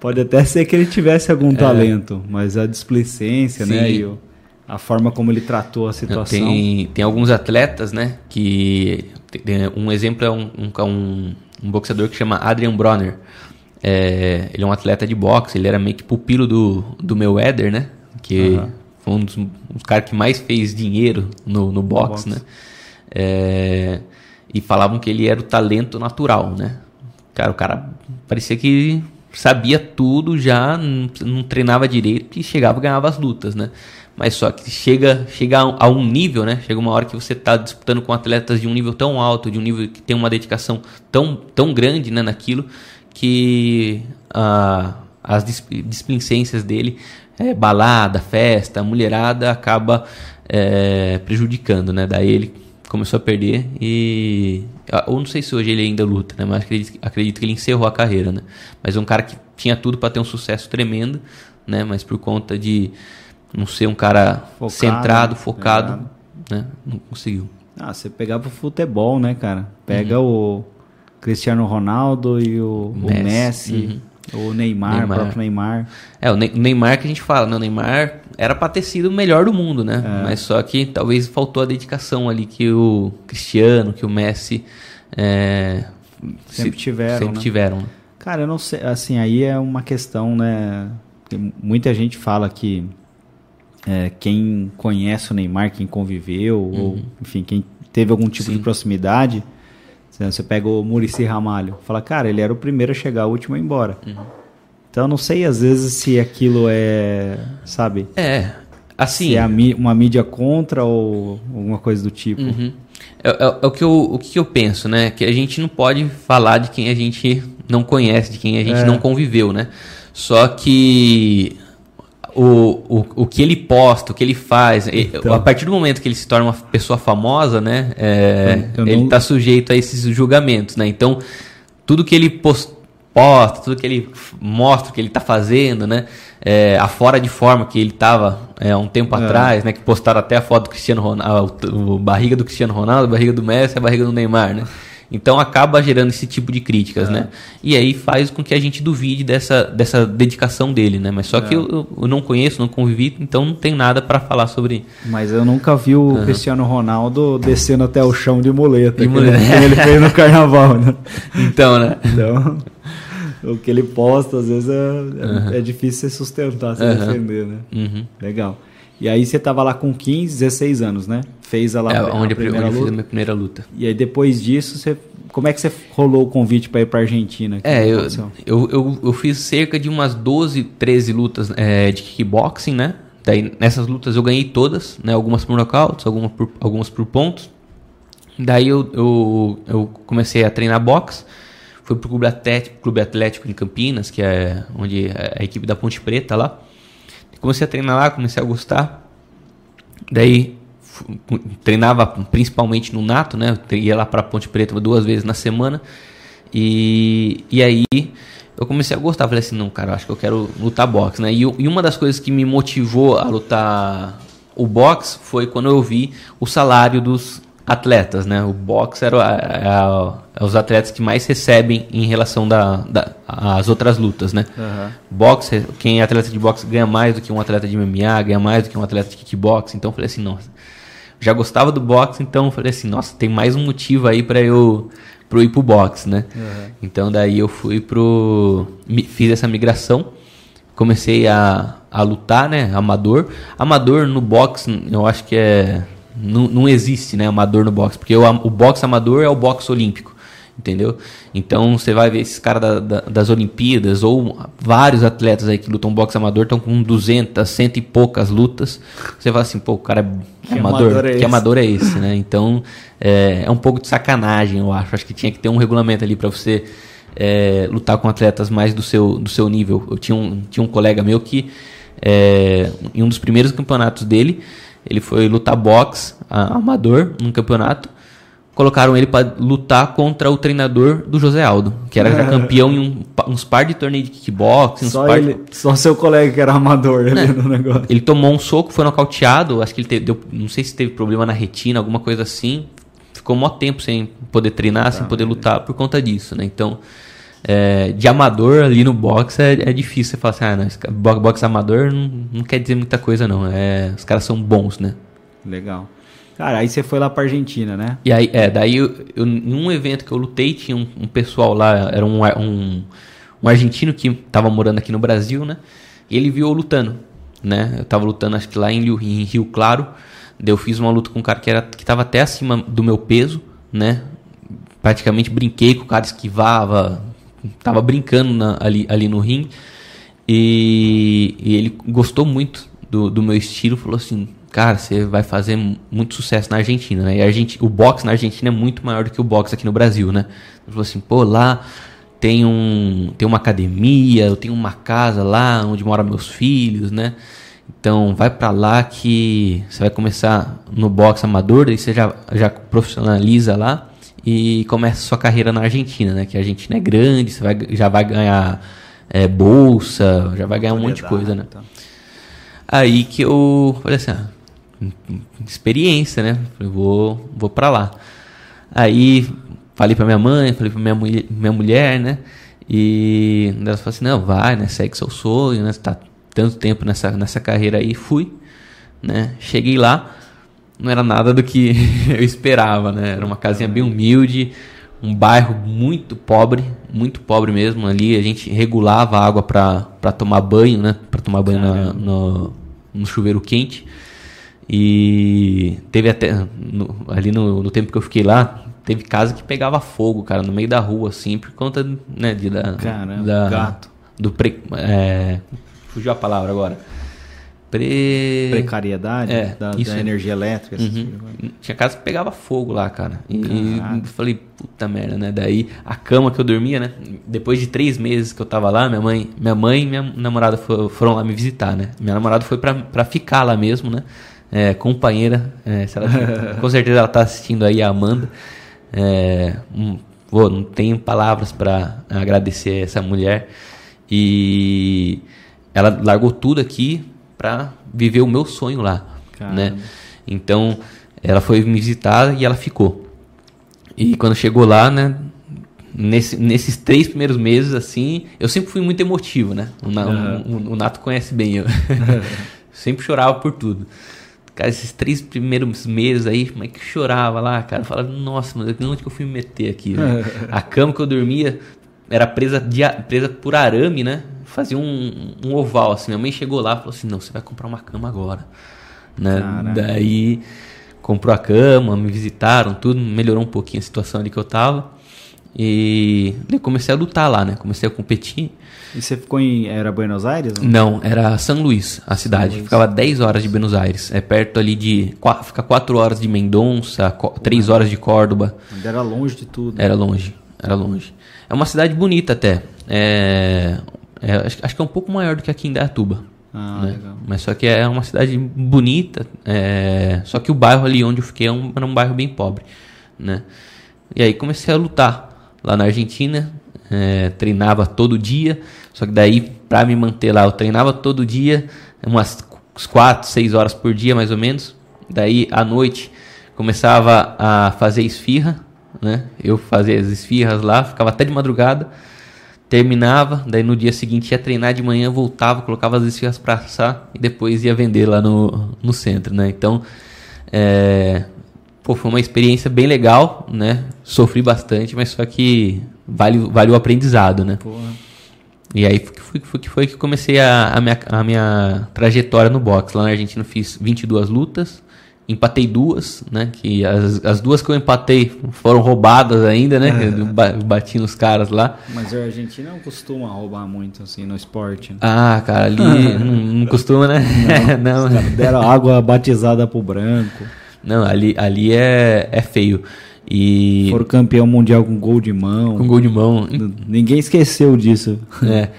Pode até ser que ele tivesse algum talento, mas a displicência, né? É. Sim. E o- a forma como ele tratou a situação. Tem, tem alguns atletas, né? Que um exemplo é um, um, um, boxeador que chama Adrian Bronner. É, ele é um atleta de boxe, ele era meio que pupilo do, do Mayweather, né? Que Aham. foi um dos, um dos caras que mais fez dinheiro no, no boxe, boxe. né? É, e falavam que ele era o talento natural, né? Cara, o cara parecia que sabia tudo já, não, não treinava direito e chegava e ganhava as lutas, né? Mas só que chega, chega a, um- nível, né? Chega uma hora que você está disputando com atletas de um nível tão alto, de um nível que tem uma dedicação tão, tão grande né, naquilo, que ah, as dis- displicências dele, é, balada, festa, mulherada, acaba é, prejudicando, né? Daí ele começou a perder e eu não sei se hoje ele ainda luta, né? Mas acredito, acredito que ele encerrou a carreira, né? Mas é um cara que tinha tudo para ter um sucesso tremendo, né? Mas por conta de não ser um cara Focado, centrado, né? focado, né? Não conseguiu. Ah, você pegava o futebol, né, cara? Pega Uhum. o Cristiano Ronaldo e o, o Messi, Messi, o Neymar, Neymar. o próprio Neymar. É, o Ne- Neymar que a gente fala, né? O Neymar era pra ter sido o melhor do mundo, né? É. Mas só que talvez faltou a dedicação ali que o Cristiano, que o Messi é, Sempre se- tiveram, Sempre né? tiveram. né? Cara, eu não sei, assim, aí é uma questão, né? Muita gente fala que é, quem conhece o Neymar, quem conviveu, ou enfim, quem teve algum tipo Uhum. Sim. de proximidade, se você pega o Murici Ramalho, fala, cara, ele era o primeiro a chegar, o último a ir embora. Uhum. Então eu não sei às vezes se aquilo é, sabe, É, assim. se é uma mídia contra ou alguma coisa do tipo. Uhum. É, é- é o, que eu, o que eu penso, né? Que a gente não pode falar de quem a gente não conhece, de quem a gente É. não conviveu, né? Só que o, o, o que ele posta, o que ele faz, Então. a partir do momento que ele se torna uma pessoa famosa, né? é, eu ele não- está sujeito a esses julgamentos, né? Então, tudo que ele pos- posta, tudo que ele mostra o que ele está fazendo, né? É, a fora de forma que ele estava há um tempo É. atrás, né? Que postaram até a foto do Cristiano Ronaldo, o, o barriga do Cristiano Ronaldo, a barriga do Messi, a barriga do Neymar, né? Então acaba gerando esse tipo de críticas, É. né? E aí faz com que a gente duvide dessa, dessa dedicação dele, né? Mas só que É. eu, eu- eu não conheço, não convivi, então não tenho nada para falar sobre. Mas eu nunca vi o Cristiano Ronaldo descendo até o chão de muleta, De que muleta. ele- que ele fez no carnaval, né? Então, né? Então, o que ele posta, às vezes, é, é- é difícil você sustentar, você Aham. defender, né? Uhum. Legal. E aí você tava lá com 15, 16 anos, né? Fez a, lá, É, a onde, onde primeira eu fiz a minha primeira luta. E aí depois disso, você, como é que você rolou o convite para ir pra Argentina? Que É, eu, eu, eu, eu fiz cerca de umas 12, 13 lutas é, de kickboxing, né? Daí nessas lutas eu ganhei todas, né? Algumas por nocautes, algumas por, algumas por pontos. Daí eu, eu, eu comecei a treinar boxe. Fui pro Clube Atlético, Clube Atlético em Campinas, que é onde é a equipe da Ponte Preta lá. Comecei a treinar lá, comecei a gostar. Daí treinava principalmente no Nato, né? Eu ia lá para Ponte Preta duas vezes na semana. E, e aí eu comecei a gostar. Falei assim, não, cara, acho que eu quero lutar boxe, né? E, e uma das coisas que me motivou a lutar o boxe foi quando eu vi o salário dos atletas, né? O boxe era a- a- é os atletas que mais recebem em relação da, da, às outras lutas, né? Aham. Boxe, quem é atleta de boxe ganha mais do que um atleta de MMA, ganha mais do que um atleta de kickboxing. Então eu falei assim, nossa, já gostava do boxe, então eu falei assim, nossa, tem mais um motivo aí para eu pro ir pro boxe, né? Então daí eu fui pro fiz essa migração, comecei a, a lutar, né, amador. Amador no boxe, eu acho que é não, não existe, né, amador no boxe, porque o, o boxe amador é o boxe olímpico. Entendeu? Então você vai ver esses caras da- da- das Olimpíadas ou vários atletas aí que lutam boxe amador estão com 200, cento e poucas lutas. Você fala assim, pô, o cara é Que amador, amador é que esse? amador é esse, né? Então é, é um pouco de sacanagem, eu acho. Acho que tinha que ter um regulamento ali para você é, lutar com atletas mais do seu, do seu nível. Eu tinha um, tinha um colega meu que é, em um dos primeiros campeonatos dele ele foi lutar boxe amador num campeonato colocaram ele para lutar contra o treinador do José Aldo, que era já campeão em um, uns par de torneios de kickboxing. Só, par ele, de... só seu colega que era amador ali no negócio. Ele tomou um soco, foi nocauteado, acho que ele teve, deu, não sei se teve problema na retina, alguma coisa assim. Ficou um tempo sem poder treinar, tá, sem poder lutar por conta disso, né? Então, é, de amador ali no boxe é, é difícil você falar assim, ah, não, boxe amador não, não quer dizer muita coisa não, é, os caras são bons, né? Legal. Cara, aí você foi lá pra Argentina, né? E aí, é, daí eu, eu, em um evento que eu lutei, tinha um, um pessoal lá, era um, um, um, argentino que tava morando aqui no Brasil, né? E ele viu eu lutando, né? Eu tava lutando, acho que lá em Rio, em Rio Claro. Daí eu fiz uma luta com um cara que, era, que tava até acima do meu peso, né? Praticamente brinquei com o cara, esquivava, tava brincando na, ali, ali no ringue. E, e ele gostou muito do, do meu estilo, falou assim: cara, você vai fazer muito sucesso na Argentina, né? E a Argentina, o boxe na Argentina é muito maior do que o boxe aqui no Brasil, né? Ele falou assim, pô, lá tem, um, tem uma academia, eu tenho uma casa lá onde moram meus filhos, né? Então vai para lá que você vai começar no boxe amador, e você já, já profissionaliza lá e começa sua carreira na Argentina, né? Que a Argentina é grande, você vai, já vai ganhar é, bolsa, já vai ganhar um monte de coisa, né? Então. Aí que eu falei assim, ah, experiência, né? Falei, vou, vou para lá. Aí falei para minha mãe, falei para minha mulher, minha mulher, né? E ela falou assim, não, vai, né? Segue seu sonho, né? Você tá tanto tempo nessa, nessa carreira aí. Fui, né? Cheguei lá, não era nada do que eu esperava, né? Era uma casinha bem humilde, um bairro muito pobre, muito pobre mesmo. Ali a gente regulava a água para tomar banho, né? Para tomar banho na, no, no chuveiro quente. E teve até. No, ali no, no, tempo que eu fiquei lá, teve casa que pegava fogo, cara, no meio da rua, assim, por conta né, de, da. Caramba, da, gato. Do pre, é, fugiu a palavra agora. Pre... Precariedade é, da, da, energia elétrica. Uhum. Tinha casa que pegava fogo lá, cara. E, e falei, puta merda, né? Daí a cama que eu dormia, né? Depois de três meses que eu tava lá, minha mãe, minha mãe e minha namorada foram lá me visitar, né? Minha namorada foi pra, pra ficar lá mesmo, né? É, companheira, é, ela, com certeza ela está assistindo aí, a Amanda. É, um, não tenho palavras para agradecer essa mulher. E ela largou tudo aqui para viver o meu sonho lá, né? Então, ela foi me visitar e ela ficou. E quando chegou lá, né, nesse, nesses três primeiros meses, assim, eu sempre fui muito emotivo, né? O, uhum. o, o Nato conhece bem eu. sempre chorava por tudo. Cara, esses três primeiros meses aí, como é que chorava lá, cara? Falava, nossa, mas onde que eu fui me meter aqui? Né? a cama que eu dormia era presa, de, presa por arame, né? Fazia um, um, oval, assim. Minha mãe chegou lá e falou assim, não, você vai comprar uma cama agora. Né? Daí comprou a cama, me visitaram, tudo, melhorou um pouquinho a situação ali que eu tava. E comecei a lutar lá, né? Comecei a competir. E você ficou em. Era Buenos Aires? Não, não era São Luís, a cidade. Luís. Ficava 10 horas de Buenos Aires. É perto ali de. Fica 4 horas de Mendonça, 3 horas de Córdoba. Era longe de tudo. Era longe, era longe. É uma cidade bonita até. É, é, acho, acho, que é um pouco maior do que aqui em Dayatuba. Ah, né? legal. Mas só que é uma cidade bonita. É, só que o bairro ali onde eu fiquei era é um, era um bairro bem pobre. Né? E aí comecei a lutar lá na Argentina. É, treinava todo dia. Só que daí, para me manter lá, eu treinava todo dia, umas 4, 6 horas por dia, mais ou menos. Daí, à noite, começava a fazer esfirra, né? Eu fazia as esfirras lá, ficava até de madrugada, terminava, daí no dia seguinte ia treinar de manhã, voltava, colocava as esfirras para assar e depois ia vender lá no, no centro, né? Então, é, pô, foi uma experiência bem legal, né? Sofri bastante, mas só que vale, vale o aprendizado, né? Porra. E aí foi, foi, foi que comecei a, a, minha, a minha trajetória no boxe. Lá na Argentina eu fiz 22 lutas, empatei duas, né? Que as, as duas que eu empatei foram roubadas ainda, né? É. bati nos caras lá. Mas a Argentina não costuma roubar muito, assim, no esporte. Né? Ah, cara, ali não, não, costuma, né? Não, não. deram água batizada pro branco. Não, ali, ali é, é feio. E... Foram campeão mundial com gol de mão. Com gol de mão. Ninguém esqueceu disso. É.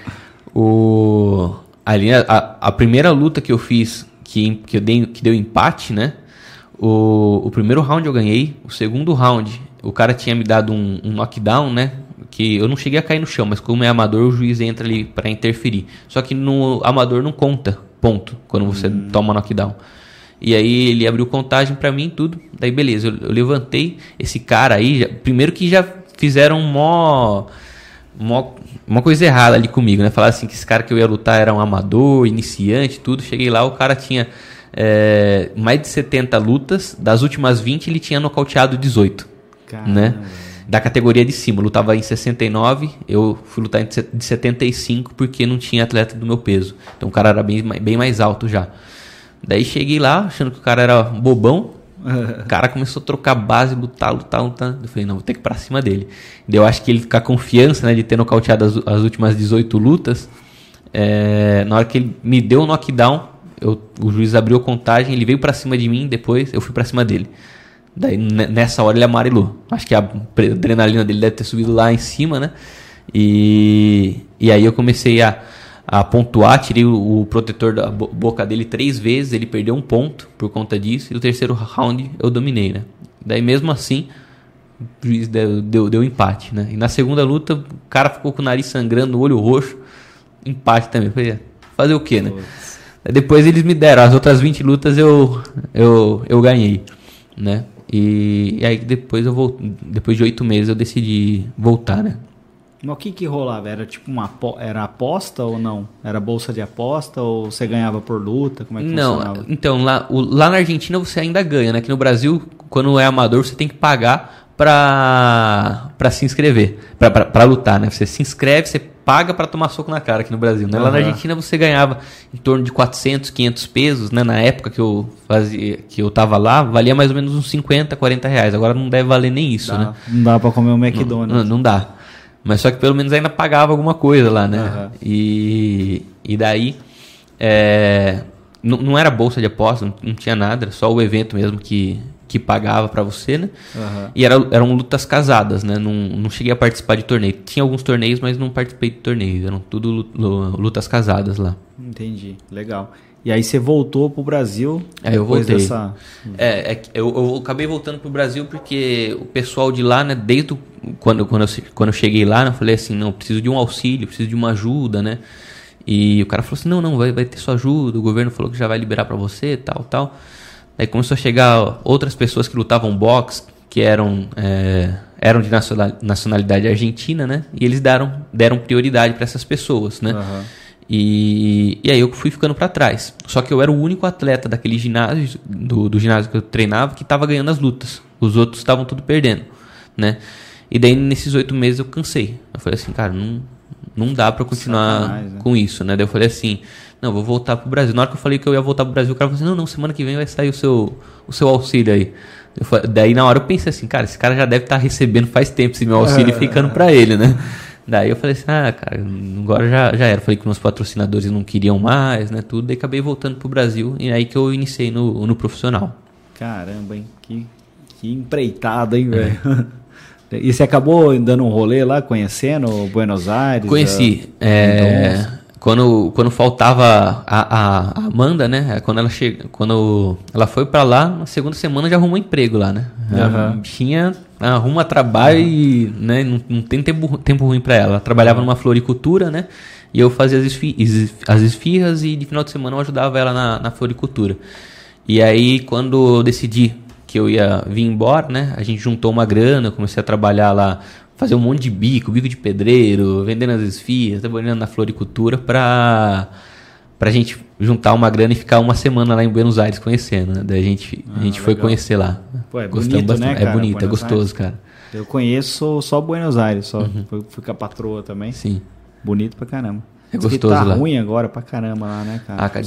O... Ali, a, a primeira luta que eu fiz, que, que, eu dei, que deu empate, né? O, o primeiro round eu ganhei, o segundo round, o cara tinha me dado um, um knockdown, né? Que eu não cheguei a cair no chão, mas como é amador, o juiz entra ali para interferir. Só que no amador não conta, ponto, quando você hum. toma knockdown. E aí ele abriu contagem para mim tudo. Daí beleza, eu, eu, levantei esse cara aí, já, primeiro que já fizeram mó, mó uma coisa errada ali comigo, né? Falar assim que esse cara que eu ia lutar era um amador, iniciante, tudo. Cheguei lá, o cara tinha é, mais de 70 lutas, das últimas 20 ele tinha nocauteado 18, Caramba. né? Da categoria de cima, eu lutava em 69, eu fui lutar em de 75 porque não tinha atleta do meu peso. Então o cara era bem, bem mais alto já. Daí cheguei lá, achando que o cara era bobão. O cara começou a trocar base, lutar, lutar, lutar. Eu falei, não, vou ter que ir pra cima dele. Daí eu acho que ele ficar confiança, né, de ter nocauteado as, as últimas 18 lutas. É, na hora que ele me deu o knockdown, eu, o juiz abriu a contagem, ele veio para cima de mim, depois eu fui para cima dele. Daí nessa hora ele amarelou. Acho que a adrenalina dele deve ter subido lá em cima, né? E, e aí eu comecei a, a pontuar, tirei o, o protetor da boca dele três vezes, ele perdeu um ponto por conta disso, e o terceiro round eu dominei, né? Daí mesmo assim, o juiz deu, deu, deu empate, né? E na segunda luta, o cara ficou com o nariz sangrando, o olho roxo, empate também. Falei, é, fazer o quê, né? Depois eles me deram, as outras 20 lutas eu, eu, eu ganhei, né? E, e aí depois eu vou, depois de oito meses eu decidi voltar, né? Mas o que que rolava? Era tipo uma era aposta ou não? Era bolsa de aposta ou você ganhava por luta? Como é que não, funcionava? Então, lá, o, lá na Argentina você ainda ganha, né? Aqui no Brasil, quando é amador, você tem que pagar pra, pra se inscrever, pra, pra, pra lutar, né? Você se inscreve, você paga para tomar soco na cara aqui no Brasil. Né? Uhum. Lá na Argentina você ganhava em torno de 400, 500 pesos, né? Na época que eu fazia, que eu tava lá, valia mais ou menos uns 50, 40 reais. Agora não deve valer nem isso, dá. né? Não dá para comer um McDonald's. Não, não, dá. Mas só que pelo menos ainda pagava alguma coisa lá, né? Uhum. E, e daí é, não, não era bolsa de aposta, não, não tinha nada, era só o evento mesmo que que pagava para você, né? Uhum. E era, eram lutas casadas, né? Não, não cheguei a participar de torneio. Tinha alguns torneios, mas não participei de torneios. Eram tudo lutas casadas lá. Entendi, legal. E aí você voltou pro Brasil? É, eu voltei. Dessa... É, é eu, eu, acabei voltando pro Brasil porque o pessoal de lá, né? Desde o, quando, quando, eu, quando eu cheguei lá, né, eu falei assim, não, preciso de um auxílio, preciso de uma ajuda, né? E o cara falou assim, não, não, vai, vai ter sua ajuda, o governo falou que já vai liberar para você, tal, tal. Aí começou a chegar outras pessoas que lutavam boxe, que eram, é, eram de nacionalidade argentina, né? E eles deram, deram prioridade para essas pessoas, né? Uhum. E, e aí eu fui ficando para trás. Só que eu era o único atleta daquele ginásio, do, do ginásio que eu treinava, que estava ganhando as lutas. Os outros estavam tudo perdendo, né? E daí nesses oito meses eu cansei. Eu falei assim, cara, não, não dá para continuar né? com isso, né? Daí eu falei assim, não, vou voltar pro Brasil. Na hora que eu falei que eu ia voltar pro Brasil, o cara falou assim: não, não, semana que vem vai sair o seu, o seu auxílio aí. Falei, daí na hora eu pensei assim, cara, esse cara já deve estar tá recebendo faz tempo esse meu auxílio ficando para ele, né? Daí eu falei assim, ah, cara, agora já, já era. Falei que meus patrocinadores não queriam mais, né? Tudo. Daí acabei voltando pro Brasil e aí que eu iniciei no, no profissional. Caramba, hein? Que, que empreitada, hein, velho? É. E você acabou dando um rolê lá, conhecendo Buenos Aires? Conheci. A... É, quando, quando faltava a, a, Amanda, né? Quando ela chega, quando ela foi para lá, na segunda semana já arrumou emprego lá, né? Uhum. Tinha arruma trabalho uhum. e né, não, não tem tempo, tempo ruim para ela. Ela trabalhava numa floricultura, né? E eu fazia as, esfi, as esfirras e de final de semana eu ajudava ela na, na floricultura. E aí quando eu decidi que eu ia vir embora, né? A gente juntou uma grana, comecei a trabalhar lá fazer um monte de bico, bico de pedreiro, vendendo as esfias, trabalhando na floricultura para pra gente juntar uma grana e ficar uma semana lá em Buenos Aires conhecendo, né? Daí a gente, ah, a gente foi conhecer lá. Pô, é Gostamos bonito, né, bastante. né, cara? É bonito, Buenos é gostoso, Aires. cara. Eu conheço só Buenos Aires, só. Uhum. Fui, com a patroa também. Sim. Bonito pra caramba. É gostoso tá lá. ruim agora pra caramba lá, né, cara? Ah, cara,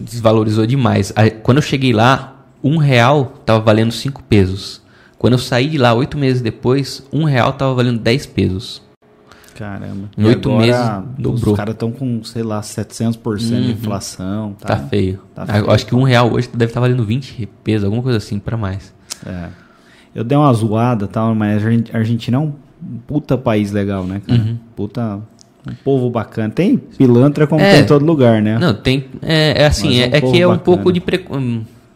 desvalorizou demais. Quando eu cheguei lá, um real tava valendo cinco pesos. Quando eu saí de lá oito meses depois, um real tava valendo 10 pesos. Caramba. Em oito meses dobrou. Os caras estão com, sei lá, 700% uhum. de inflação. Tá, tá feio. Tá feio. acho que um real hoje deve estar tá valendo 20 pesos, alguma coisa assim, para mais. É. Eu dei uma zoada tal, mas a Argentina é um puta país legal, né, cara? Uhum. Puta. Um povo bacana. Tem pilantra como é, tem em todo lugar, né? Não, tem. É, é assim, é, um é, é que é um pouco de. Pre,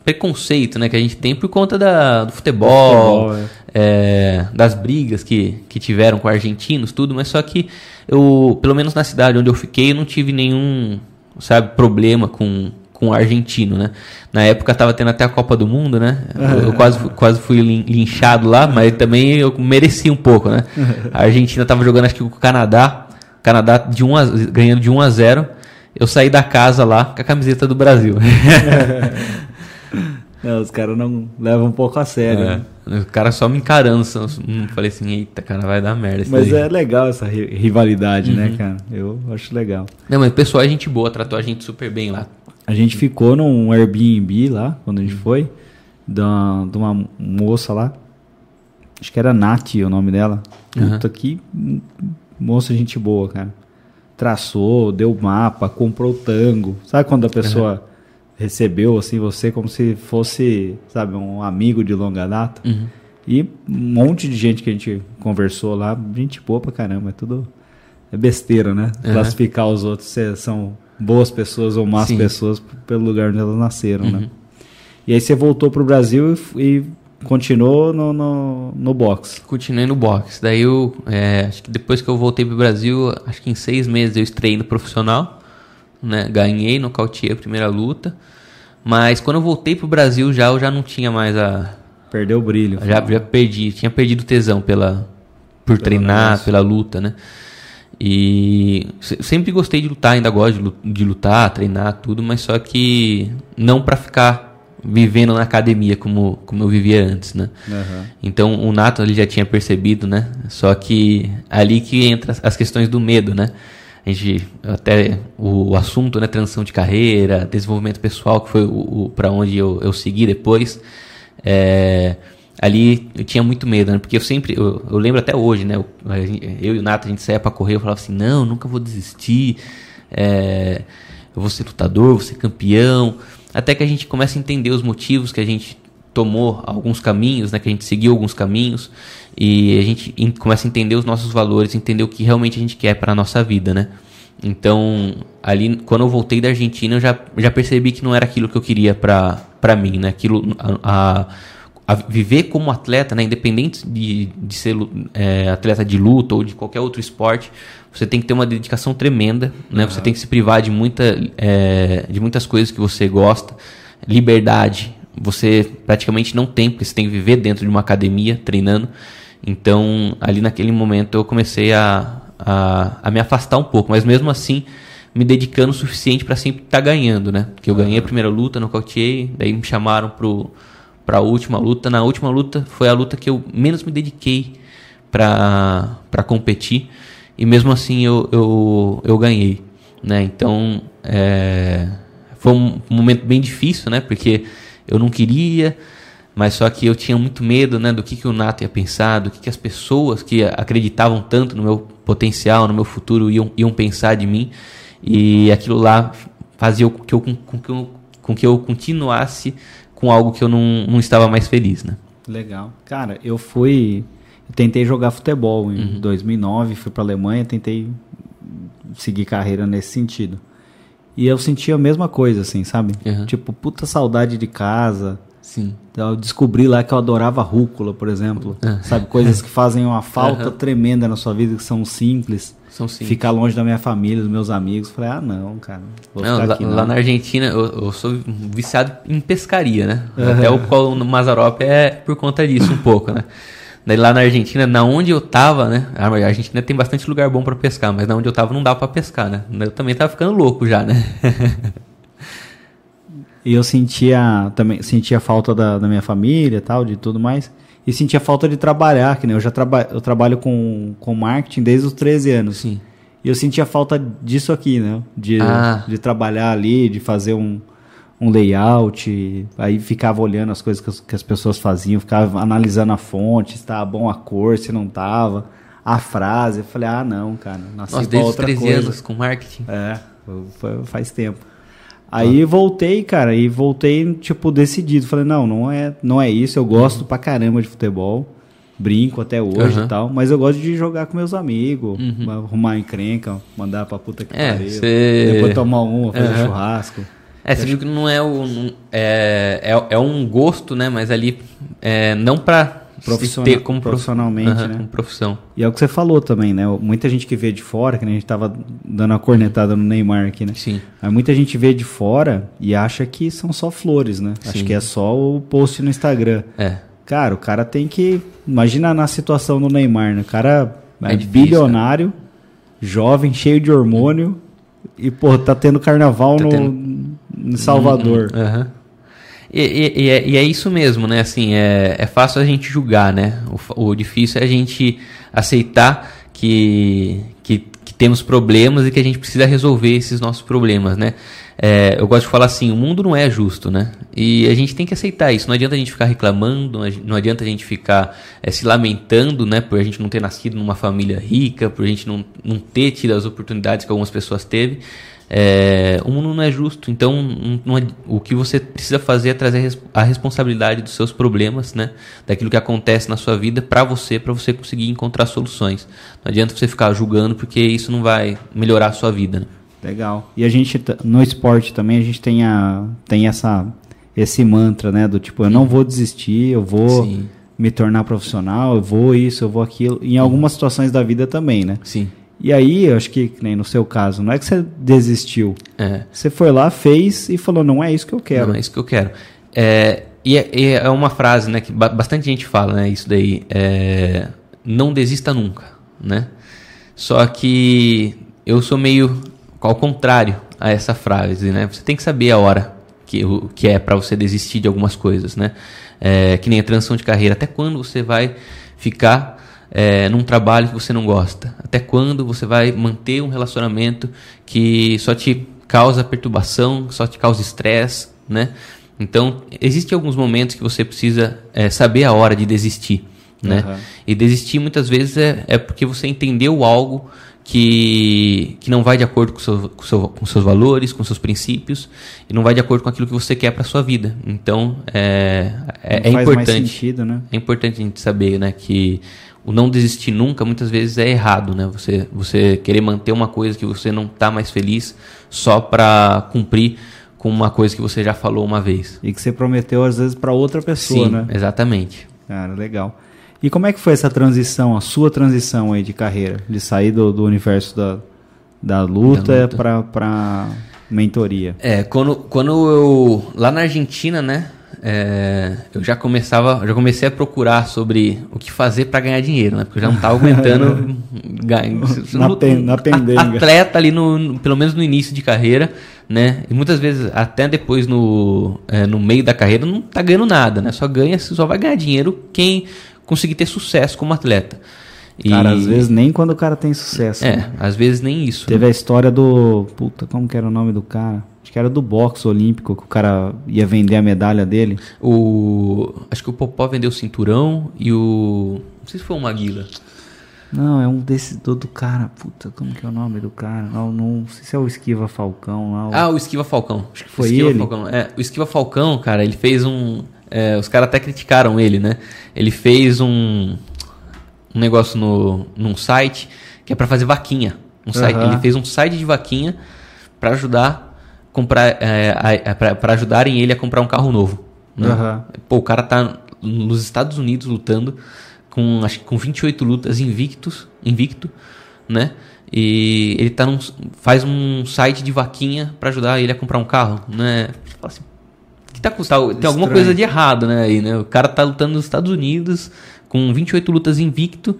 preconceito né, que a gente tem por conta da, do futebol, futebol é. É, das brigas que, que tiveram com argentinos, tudo, mas só que eu, pelo menos na cidade onde eu fiquei, eu não tive nenhum, sabe, problema com, com o argentino, né? Na época tava tendo até a Copa do Mundo, né? Eu, eu quase, quase fui linchado lá, mas também eu mereci um pouco, né? A Argentina tava jogando acho que com o Canadá, o Canadá de um a, ganhando de 1 a 0. Eu saí da casa lá com a camiseta do Brasil. Não, os caras não levam um pouco a sério. É. Né? O cara só me encarando. Só, falei assim, eita, cara, vai dar merda. Mas é legal essa rivalidade, né, uhum. né, cara? Eu acho legal. Não, mas o pessoal é gente boa, tratou a gente super bem lá. A gente ficou num Airbnb lá, quando a gente foi, de uma, de uma moça lá. Acho que era Nath o nome dela. Puta uhum. que moça gente boa, cara. Traçou, deu mapa, comprou tango. Sabe quando a pessoa uhum. Recebeu assim você como se fosse, sabe, um amigo de longa data? Uhum. E um monte de gente que a gente conversou lá, gente boa pra caramba, é tudo é besteira, né? Classificar os outros se são boas pessoas ou más Sim. pessoas pelo lugar onde elas nasceram, né? uhum. né? E aí você voltou pro Brasil e, e continuou no, no, no boxe. Continuei no boxe. Daí eu, é, acho que depois que eu voltei pro Brasil, acho que em seis meses eu estrei no profissional, né? Ganhei, nocauteei a primeira luta. Mas quando eu voltei pro Brasil já, eu já não tinha mais a... Perdeu o brilho. Já, já perdi, tinha perdido tesão pela, por pela treinar, negócio. pela luta, né? E sempre gostei de lutar, ainda gosto de lutar, treinar, tudo, mas só que não para ficar vivendo na academia como, como eu vivia antes, né? Uhum. Então o Nato ele já tinha percebido, né? Só que ali que entra as questões do medo, né? A gente até o, assunto, né? Transição de carreira, desenvolvimento pessoal, que foi o, o para onde eu, eu segui depois. É, ali eu tinha muito medo, né? Porque eu sempre, eu, eu lembro até hoje, né? Eu, eu, e o Nato, a gente saía pra correr, eu falava assim, não, nunca vou desistir, é, eu vou ser lutador, vou ser campeão. Até que a gente começa a entender os motivos que a gente tomou alguns caminhos, né? Que a gente seguiu alguns caminhos e a gente começa a entender os nossos valores, entender o que realmente a gente quer para a nossa vida, né? Então, ali, quando eu voltei da Argentina, eu já, já percebi que não era aquilo que eu queria para mim, né? Aquilo, a, a a viver como atleta, né, independente de, de ser é, atleta de luta ou de qualquer outro esporte, você tem que ter uma dedicação tremenda, né? Uhum. Você tem que se privar de, muita, é, de muitas coisas que você gosta. Liberdade, você praticamente não tem, porque você tem que viver dentro de uma academia treinando. Então, ali naquele momento eu comecei a, a, a me afastar um pouco, mas mesmo assim me dedicando o suficiente para sempre estar tá ganhando, né? Porque eu ganhei a primeira luta, nocauteei, daí me chamaram pro para a última luta. Na última luta foi a luta que eu menos me dediquei para competir e mesmo assim eu, eu, eu ganhei, né? Então é, foi um momento bem difícil, né? Porque eu não queria, mas só que eu tinha muito medo, né? Do que, que o Nato ia pensar, do que, que as pessoas que acreditavam tanto no meu potencial, no meu futuro iam, iam pensar de mim e aquilo lá fazia com que eu, com que eu, com que eu continuasse com algo que eu não, não estava mais feliz, né? Legal. Cara, eu fui... Eu tentei jogar futebol em uhum. 2009, fui para Alemanha, tentei seguir carreira nesse sentido. E eu sentia a mesma coisa, assim, sabe? Uhum. Tipo, puta saudade de casa. Sim. Então, eu descobri lá que eu adorava rúcula, por exemplo. Uhum. Sabe? Coisas que fazem uma falta tremenda na sua vida, que são simples. São simples. Ficar longe da minha família, dos meus amigos. Falei, ah, não, cara. Não, lá, aqui, não. lá, na Argentina, eu, eu, sou viciado em pescaria, né? Uhum. Até o qual no Mazarop é por conta disso um pouco, né? Daí lá na Argentina, na onde eu tava, né? A Argentina tem bastante lugar bom para pescar, mas na onde eu tava não dava para pescar, né? Eu também tava ficando louco já, né? e eu sentia também sentia falta da, da minha família e tal, de tudo mais e sentia falta de trabalhar, que nem eu já traba eu trabalho com, com marketing desde os 13 anos. Sim. E eu sentia falta disso aqui, né? De, ah. de trabalhar ali, de fazer um, um layout, aí ficava olhando as coisas que as, que as pessoas faziam, ficava analisando a fonte, se estava bom a cor, se não estava, a frase. Eu falei, ah, não, cara, nasci Nossa, desde outra 13 coisa. anos com marketing. É, faz tempo. Aí voltei, cara, e voltei, tipo, decidido. Falei, não, não é, não é isso. Eu gosto uhum. pra caramba de futebol. Brinco até hoje uhum. e tal. Mas eu gosto de jogar com meus amigos, uhum. arrumar encrenca, mandar pra puta que é, pariu. Cê... Depois tomar uma, fazer uhum. churrasco. É, você viu que não é o. não- é, é, é um gosto, né? Mas ali. É, não pra Profissional- ter como prof- profissionalmente, Aham, né? Como profissão. E é o que você falou também, né? Muita gente que vê de fora, que a gente tava dando a cornetada no Neymar aqui, né? Sim. Mas muita gente vê de fora e acha que são só flores, né? Acho Sim. que é só o post no Instagram. É. Cara, o cara tem que. Imagina na situação do Neymar, né? O cara é, É difícil, bilionário, jovem, cheio de hormônio e, pô, tá tendo carnaval Tá no, tendo- em Salvador. Aham. E, e- e é, e é isso mesmo, né? Assim, é, é fácil a gente julgar, né? O, o difícil é a gente aceitar que, que, que temos problemas e que a gente precisa resolver esses nossos problemas, né? É, eu gosto de falar assim, o mundo não é justo, né? E a gente tem que aceitar isso. Não adianta a gente ficar reclamando, não adianta a gente ficar é, se lamentando, né? Por a gente não ter nascido numa família rica, por a gente não, não ter tido as oportunidades que algumas pessoas teve. É, o mundo não é justo, então ad- o que você precisa fazer é trazer a res- a responsabilidade dos seus problemas, né? Daquilo que acontece na sua vida para você, para você conseguir encontrar soluções. Não adianta você ficar julgando porque isso não vai melhorar a sua vida. Né? Legal. E a gente, no esporte também, a gente tem, a, tem essa, esse mantra, né? Do tipo, eu não vou desistir, eu vou Sim. me tornar profissional, eu vou isso, eu vou aquilo. Em algumas situações da vida também, né? Sim. E aí, eu acho que, que nem no seu caso, não é que você desistiu. É. Você foi lá, fez e falou, não é isso que eu quero. Não, é isso que eu quero. É, e, é, e é uma frase né, que ba- bastante gente fala, né? Isso daí. é, não desista nunca, né? Só que eu sou meio ao contrário a essa frase, né? Você tem que saber a hora que, o- que é para você desistir de algumas coisas, né? É, que nem a transição de carreira. Até quando você vai ficar é, num trabalho que você não gosta? Até quando você vai manter um relacionamento que só te causa perturbação, só te causa estresse, né? Então, existem alguns momentos que você precisa é, saber a hora de desistir, né? Aham. E desistir muitas vezes é, é porque você entendeu algo que, que não vai de acordo com, seu, com, seu, com seus valores, com seus princípios, e não vai de acordo com aquilo que você quer para sua vida. Então, é, é, é importante. sentido, né? É importante a gente saber, né, que o não desistir nunca muitas vezes é errado, né? Você você querer manter uma coisa que você não está mais feliz só para cumprir com uma coisa que você já falou uma vez. E que você prometeu, às vezes, para outra pessoa, Sim, né? exatamente. Cara, legal. E como é que foi essa transição, a sua transição aí de carreira? De sair do, do universo da, da luta, luta. para mentoria? É, quando, quando eu. Lá na Argentina, né? É, eu já começava, já comecei a procurar sobre o que fazer para ganhar dinheiro, né? Porque eu já não estava aguentando. Na pen- na pendenga. Atleta ali no, no- pelo menos no início de carreira, né? E muitas vezes até depois no, é, no meio da carreira não tá ganhando nada, né? Só ganha, só vai ganhar dinheiro quem conseguir ter sucesso como atleta. E- Cara, às vezes nem quando o cara tem sucesso. é, né? às vezes nem isso. né? Teve a história do. Puta, como que era o nome do cara? Acho que era do boxe olímpico, que o cara ia vender a medalha dele. O, acho que o Popó vendeu o cinturão e o. Não sei se foi o Maguila. Não, é um desses do, do cara. Puta, como que é o nome do cara? Não, não sei se é o Esquiva Falcão lá. o- Ah, o Esquiva Falcão. Acho que Foi Esquiva ele? Falcão. É, o Esquiva Falcão, cara, ele fez um. é, os caras até criticaram ele, né? Ele fez um, um negócio no, num site que é pra fazer vaquinha. Um site. Ele fez um site de vaquinha pra ajudar comprar, é, a- a- pra- pra ajudarem ele a comprar um carro novo. né? Aham. Pô, o cara tá nos Estados Unidos lutando com acho que com 28 lutas invictos, invicto, né? E ele tá num, faz um site de vaquinha pra ajudar ele a comprar um carro, né? Assim, que tá custando, tem alguma Estranho. coisa de errado, né, aí, né? O cara tá lutando nos Estados Unidos com 28 lutas invicto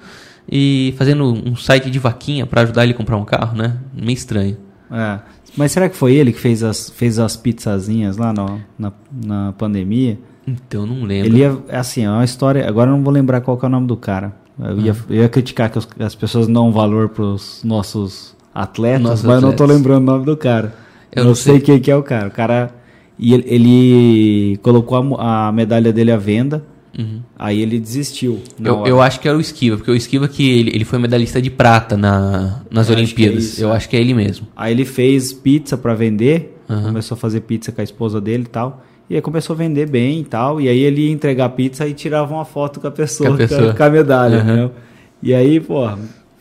e fazendo um site de vaquinha pra ajudar ele a comprar um carro, né? Meio estranho. É. Mas será que foi ele que fez as, fez as pizzazinhas lá no- na, na pandemia? Então, não lembro. Ele ia, assim, é uma história. Agora eu não vou lembrar qual é o nome do cara. Eu ia, Ah. eu ia criticar que os- as pessoas não dão valor pros nossos atletas, Nossos mas eu não tô atletas. lembrando o nome do cara. Eu não não sei sei. quem que é o cara. O cara. E ele, ele colocou a, a medalha dele à venda. Uhum. Aí ele desistiu. Eu, eu acho que era o Esquiva, porque o Esquiva que ele, ele foi medalhista de prata na, nas Eu acho Olimpíadas. que é isso, eu é. acho que é ele mesmo. Aí ele fez pizza pra vender, Aham. começou a fazer pizza com a esposa dele e tal. E aí começou a vender bem e tal. E aí ele ia entregar a pizza e tirava uma foto com a pessoa, Com a pessoa. com a medalha, né? E aí, pô,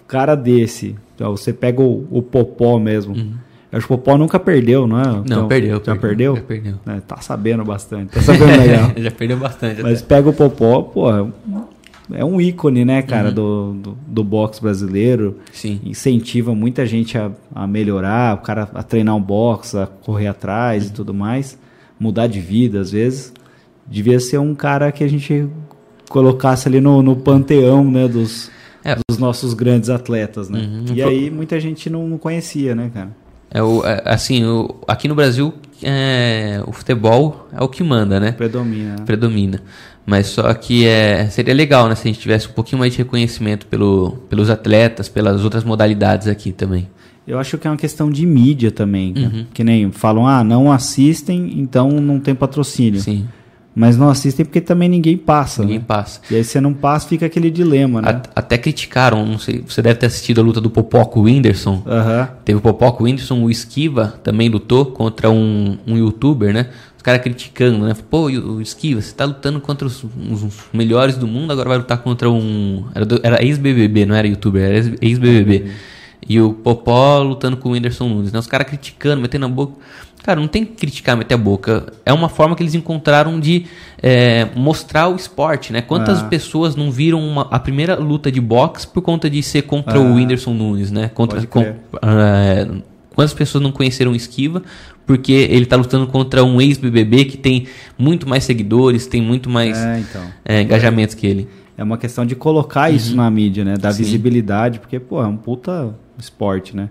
cara desse, então você pega o, o popó mesmo, Uhum. Acho que o Popó nunca perdeu, não é? Não, Então, perdeu. Já perdeu? Já perdeu. É, tá sabendo bastante. Tá sabendo legal. já perdeu bastante. Mas até. pega o Popó, pô, é um- é um ícone, né, Uhum. cara, do, do, do boxe brasileiro. Sim. Incentiva muita gente a, a melhorar, o cara a treinar um boxe, a correr atrás Uhum. e tudo mais. Mudar de vida, às vezes. Devia ser um cara que a gente colocasse ali no, no panteão, né, dos, É. dos nossos grandes atletas, né? Uhum. E aí muita gente não, não conhecia, né, cara? É o, é, assim, o, aqui no Brasil, é, o futebol é o que manda, né? Predomina. né? predomina. Mas só que é, seria legal, né, se a gente tivesse um pouquinho mais de reconhecimento pelo, pelos atletas, pelas outras modalidades aqui também. Eu acho que é uma questão de mídia também. né? Uhum. Que nem falam, ah, não assistem, então não tem patrocínio. Sim, Mas não assistem porque também ninguém passa. ninguém né? passa. E aí você não passa, fica aquele dilema, né? A- até criticaram, não sei, você deve ter assistido a luta do Popó com o Whindersson. Aham. Teve o Popó com o Whindersson, o Esquiva também lutou contra um, um youtuber, né? Os caras criticando, né? Pô, o Esquiva, você tá lutando contra os, os- melhores do mundo, agora vai lutar contra um. Era, era ex-BBB, não era youtuber, era ex- ex-BBB. E o Popó lutando com o Whindersson Nunes, né? Os caras criticando, metendo a boca. Cara, não tem que criticar, meter a boca. É uma forma que eles encontraram de é, mostrar o esporte, né? Quantas Ah. pessoas não viram uma- a primeira luta de boxe por conta de ser contra Ah. o Whindersson Nunes, né? Contra, com- é, quantas pessoas não conheceram o Esquiva porque ele tá lutando contra um ex-BBB que tem muito mais seguidores, tem muito mais É, então. é, engajamentos que ele. É uma questão de colocar isso na mídia, né? Uhum. Sim. visibilidade, porque, pô, é um puta esporte, né?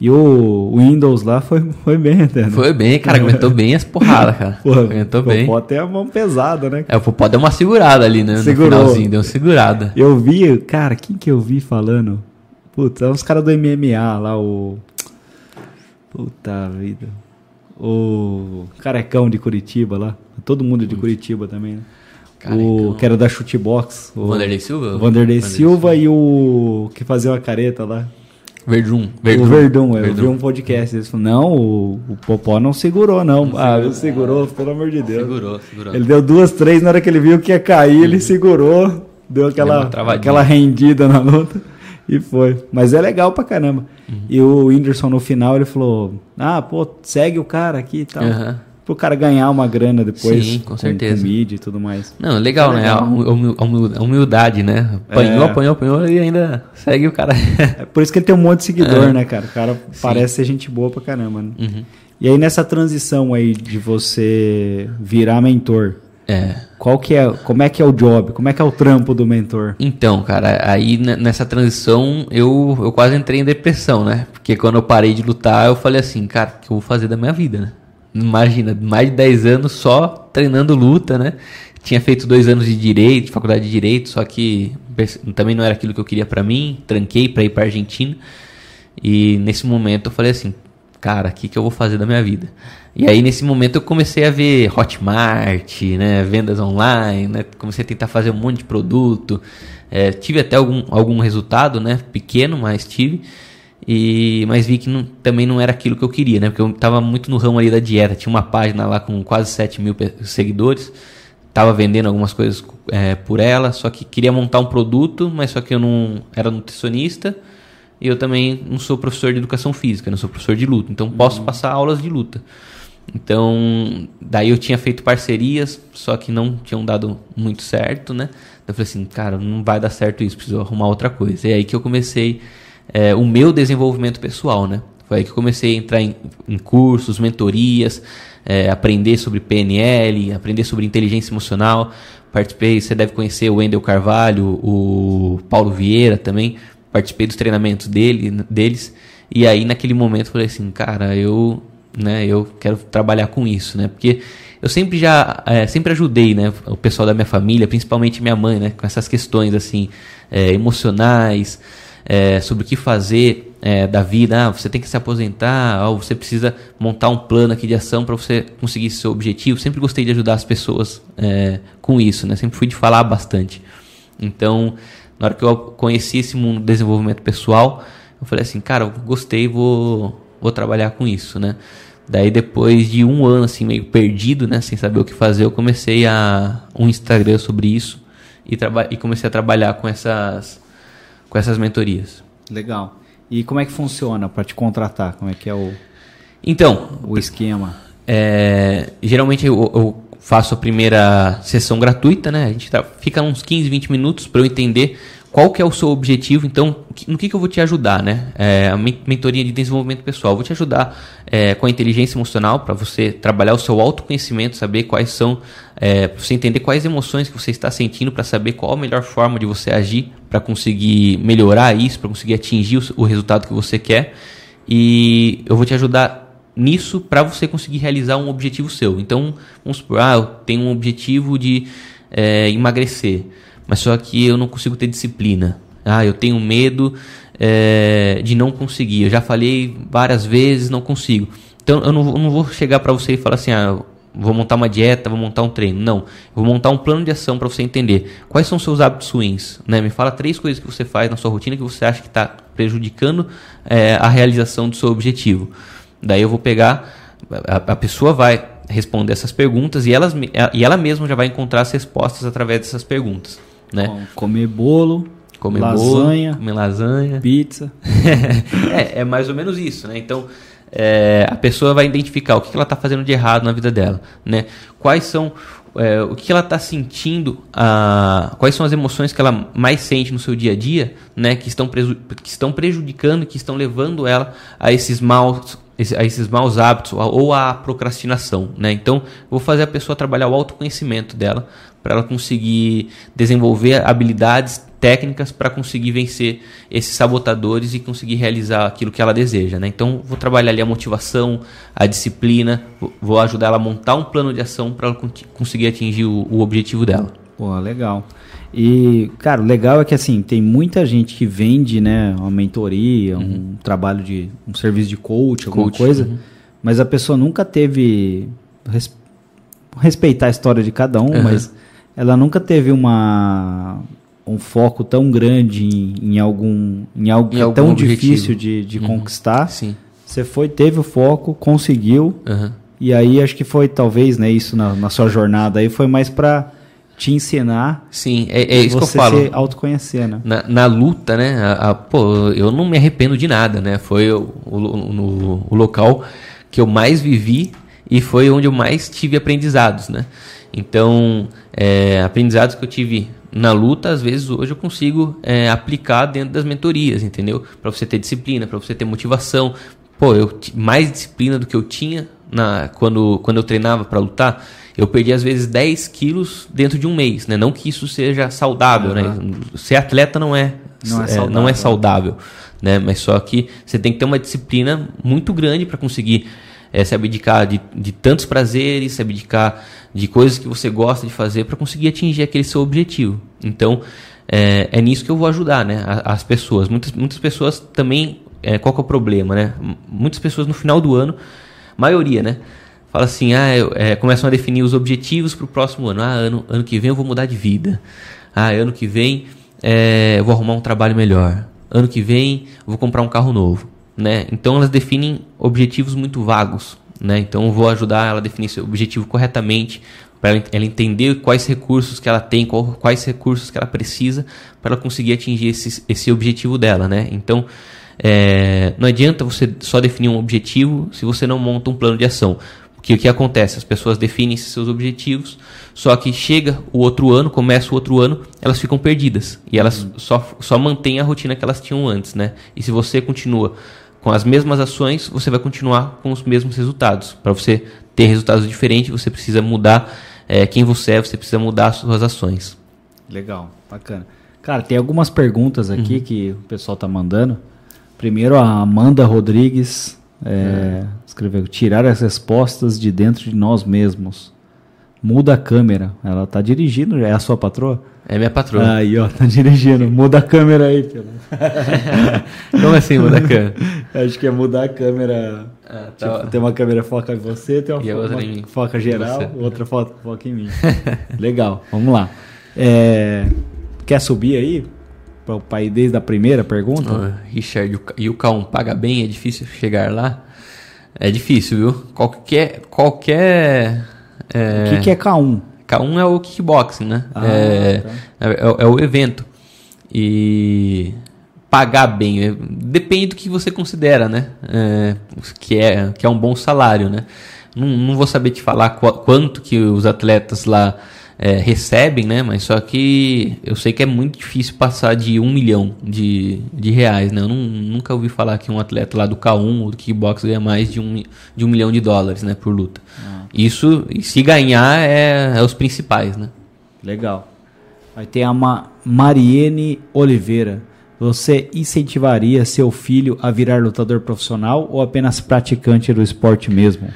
E o Windows lá foi, foi bem até, né? Foi bem, cara, aguentou bem as porradas, cara. Pô, aguentou bem. Pode ter a mão pesada, né? É, o Popó deu uma segurada ali, né? Segurou. No finalzinho, deu uma segurada. Eu vi, cara, quem que eu vi falando? Puta, é uns caras do MMA lá, o. Puta vida. O carecão de Curitiba lá. Todo mundo de Curitiba também, né? O que era da Chutebox. O Vanderlei Silva? O Vanderlei Silva e o que fazia uma careta lá. Verdun. O Verdun, eu vi um podcast. Eles falaram, não, o, o Popó não segurou, não. ah, não segurou, pelo amor de Deus. Segurou, segurou. Ele deu duas, três, na hora que ele viu que ia cair, ele segurou, deu aquela, aquela rendida na luta e foi. Mas é legal pra caramba. E o Whindersson no final ele falou: Ah, pô, segue o cara aqui e tal. Aham. Pro cara ganhar uma grana depois. Sim, com certeza. Com mídia e tudo mais. Não, legal, É né? legal. A humil- a humil- a humildade, né? Apanhou, É. apanhou, apanhou e ainda segue o cara. É por isso que ele tem um monte de seguidor, É. né, cara? O cara parece ser gente boa pra caramba, né? Uhum. E aí nessa transição aí de você virar mentor, É. qual que é, como é que é o job? Como é que é o trampo do mentor? Então, cara, aí ne- nessa transição eu, eu quase entrei em depressão, né? Porque quando eu parei de lutar, eu falei assim, cara, o que eu vou fazer da minha vida, né? Imagina, mais de 10 anos só treinando luta, né? Tinha feito dois anos de direito, de faculdade de direito, só que também não era aquilo que eu queria pra mim. Tranquei pra ir pra Argentina. E nesse momento eu falei assim, cara, o que, que eu vou fazer da minha vida? E aí nesse momento eu comecei a ver Hotmart, né, vendas online, né, comecei a tentar fazer um monte de produto. É, tive até algum, algum resultado, né, pequeno, mas tive. E, mas vi que não- também não era aquilo que eu queria, né? Porque eu tava muito no ramo ali da dieta. Tinha uma página lá com quase 7 mil seguidores. Tava vendendo algumas coisas é, por ela, só que queria montar um produto, mas só que eu não era nutricionista e eu também não sou professor de educação física, não sou professor de luta, então posso passar aulas de luta. Então, daí eu tinha feito parcerias, só que não tinham dado muito certo, né? Eu falei assim, cara, não vai dar certo isso, preciso arrumar outra coisa. E é aí que eu comecei é, o meu desenvolvimento pessoal, né? Foi aí que eu comecei a entrar em, em cursos, mentorias, é, aprender sobre PNL, aprender sobre inteligência emocional. Participei, você deve conhecer o Wendel Carvalho, o Paulo Vieira também. Participei dos treinamentos dele, deles. E aí, naquele momento, eu falei assim, cara, eu, né, eu quero trabalhar com isso, né? Porque eu sempre já, é, sempre ajudei, né, o pessoal da minha família, principalmente minha mãe, né, com essas questões, assim, é, emocionais, é, sobre o que fazer é, da vida. Ah, você tem que se aposentar, ou você precisa montar um plano aqui de ação para você conseguir seu objetivo. Sempre gostei de ajudar as pessoas é, com isso, né? Sempre fui de falar bastante. Então, na hora que eu conheci esse mundo do desenvolvimento pessoal, eu falei assim, cara, eu gostei, vou, vou trabalhar com isso, né? Daí depois de um ano assim meio perdido, né, sem saber o que fazer, eu comecei a um Instagram sobre isso e, e comecei a trabalhar com essas com essas mentorias. Legal. E como é que funciona para te contratar? Como é que é o Então, o esquema. É, geralmente eu, eu, faço a primeira sessão gratuita, né? A gente tá, fica uns 15, 20 minutos para eu entender qual que é o seu objetivo, então no que, que eu vou te ajudar, né? É, a mentoria de desenvolvimento pessoal, vou te ajudar é, com a inteligência emocional para você trabalhar o seu autoconhecimento, saber quais são, é, para você entender quais emoções que você está sentindo, para saber qual a melhor forma de você agir para conseguir melhorar isso, para conseguir atingir o, o resultado que você quer. E eu vou te ajudar nisso para você conseguir realizar um objetivo seu. Então, vamos supor, ah, eu tenho um objetivo de é, emagrecer mas só que eu não consigo ter disciplina. Ah, eu tenho medo é, de não conseguir. Eu já falei várias vezes, não consigo. Então eu não, eu não vou chegar para você e falar assim, ah, vou montar uma dieta, vou montar um treino. Não, eu vou montar um plano de ação para você entender quais são seus hábitos ruins. Né? Me fala três coisas que você faz na sua rotina que você acha que está prejudicando é, a realização do seu objetivo. Daí eu vou pegar, a, a pessoa vai responder essas perguntas e, elas, e ela mesma já vai encontrar as respostas através dessas perguntas né? Comer bolo, comer lasanha, bolo, comer lasanha, pizza. é, é mais ou menos isso, né? Então é, a pessoa vai identificar o que ela está fazendo de errado na vida dela, né? Quais são é, o que ela está sentindo, a, quais são as emoções que ela mais sente no seu dia a dia, né? Que estão, que estão prejudicando, que estão levando ela a esses maus a esses maus hábitos ou a procrastinação, né? Então, vou fazer a pessoa trabalhar o autoconhecimento dela para ela conseguir desenvolver habilidades técnicas para conseguir vencer esses sabotadores e conseguir realizar aquilo que ela deseja. Né? Então, vou trabalhar ali a motivação, a disciplina, vou ajudar ela a montar um plano de ação para ela conseguir atingir o, o, objetivo dela. Pô, legal. E, cara, o legal é que assim, tem muita gente que vende né, uma mentoria, uhum. um trabalho de um serviço de coach, alguma coach, coisa, uhum. mas a pessoa nunca teve. Res, respeitar a história de cada um, uhum. mas ela nunca teve uma um foco tão grande em, em algum em algo em tão objetivo. difícil de, de uhum. conquistar. Sim. Você foi, teve o foco, conseguiu. Uhum. E aí acho que foi talvez, né, isso na, na sua jornada aí foi mais para te ensinar. Sim, é, é isso que eu falo. Você autoconhecer, né? Na, na luta, né? A, a, pô, eu não me arrependo de nada, né? Foi o, o, no, o local que eu mais vivi e foi onde eu mais tive aprendizados, né? Então, é, aprendizados que eu tive na luta, às vezes hoje eu consigo é, aplicar dentro das mentorias, entendeu? Para você ter disciplina, para você ter motivação. Pô, eu mais disciplina do que eu tinha na, quando, quando eu treinava para lutar. Eu perdi às vezes 10 quilos dentro de um mês, né? Não que isso seja saudável, uhum. né? Ser atleta não é, não é, saudável. É, não é saudável, né? Mas só que você tem que ter uma disciplina muito grande para conseguir é, se abdicar de, de tantos prazeres, se abdicar de coisas que você gosta de fazer para conseguir atingir aquele seu objetivo. Então, é, é, nisso que eu vou ajudar né, as pessoas. Muitas, muitas pessoas também, é, qual que é o problema? Né? Muitas pessoas no final do ano, maioria, né? Fala assim, ah, eu, é, começam a definir os objetivos para o próximo ano. Ah, ano, ano que vem eu vou mudar de vida. Ah, ano que vem é, eu vou arrumar um trabalho melhor. Ano que vem eu vou comprar um carro novo. Né? Então elas definem objetivos muito vagos. Né? Então eu vou ajudar ela a definir seu objetivo corretamente, para ela entender quais recursos que ela tem, quais recursos que ela precisa para ela conseguir atingir esse, esse objetivo dela. Né? Então é, não adianta você só definir um objetivo se você não monta um plano de ação. Porque o que acontece? As pessoas definem seus objetivos, só que chega o outro ano, começa o outro ano, elas ficam perdidas. E elas uhum. só, só mantêm a rotina que elas tinham antes, né? E se você continua com as mesmas ações, você vai continuar com os mesmos resultados. Para você ter resultados diferentes, você precisa mudar é, quem você é, você precisa mudar as suas ações. Legal, bacana. Cara, tem algumas perguntas aqui uhum. que o pessoal tá mandando. Primeiro, a Amanda Rodrigues é, escreveu: tirar as respostas de dentro de nós mesmos. Muda a câmera. Ela tá dirigindo, é a sua patroa? É minha patroa. Aí, ó, tá dirigindo. Muda a câmera aí, filho. Como assim muda a câmera? Acho que é mudar a câmera. Ah, tá. tipo, tem uma câmera foca em você, tem uma, foca, uma foca, geral, outra foca, foca em mim. Legal, vamos lá. É, quer subir aí? Para ir desde a primeira pergunta? Oh, Richard, e o K1 paga bem? É difícil chegar lá? É difícil, viu? Qualquer. qualquer é... O que, que é K1? K1 é o kickboxing, né? Ah, é, tá. é, é, é, o evento. E pagar bem. É, depende do que você considera, né? É, que, é, que é um bom salário, né? Não, não vou saber te falar qu quanto que os atletas lá é, recebem, né? Mas só que eu sei que é muito difícil passar de um milhão de, de reais, né? Eu não, nunca ouvi falar que um atleta lá do K1 ou do kickbox ganha mais de um, de um milhão de dólares, né? Por luta. Ah. Isso, se ganhar, é, é os principais, né? Legal. Aí tem a Ma Mariene Oliveira. Você incentivaria seu filho a virar lutador profissional ou apenas praticante do esporte mesmo?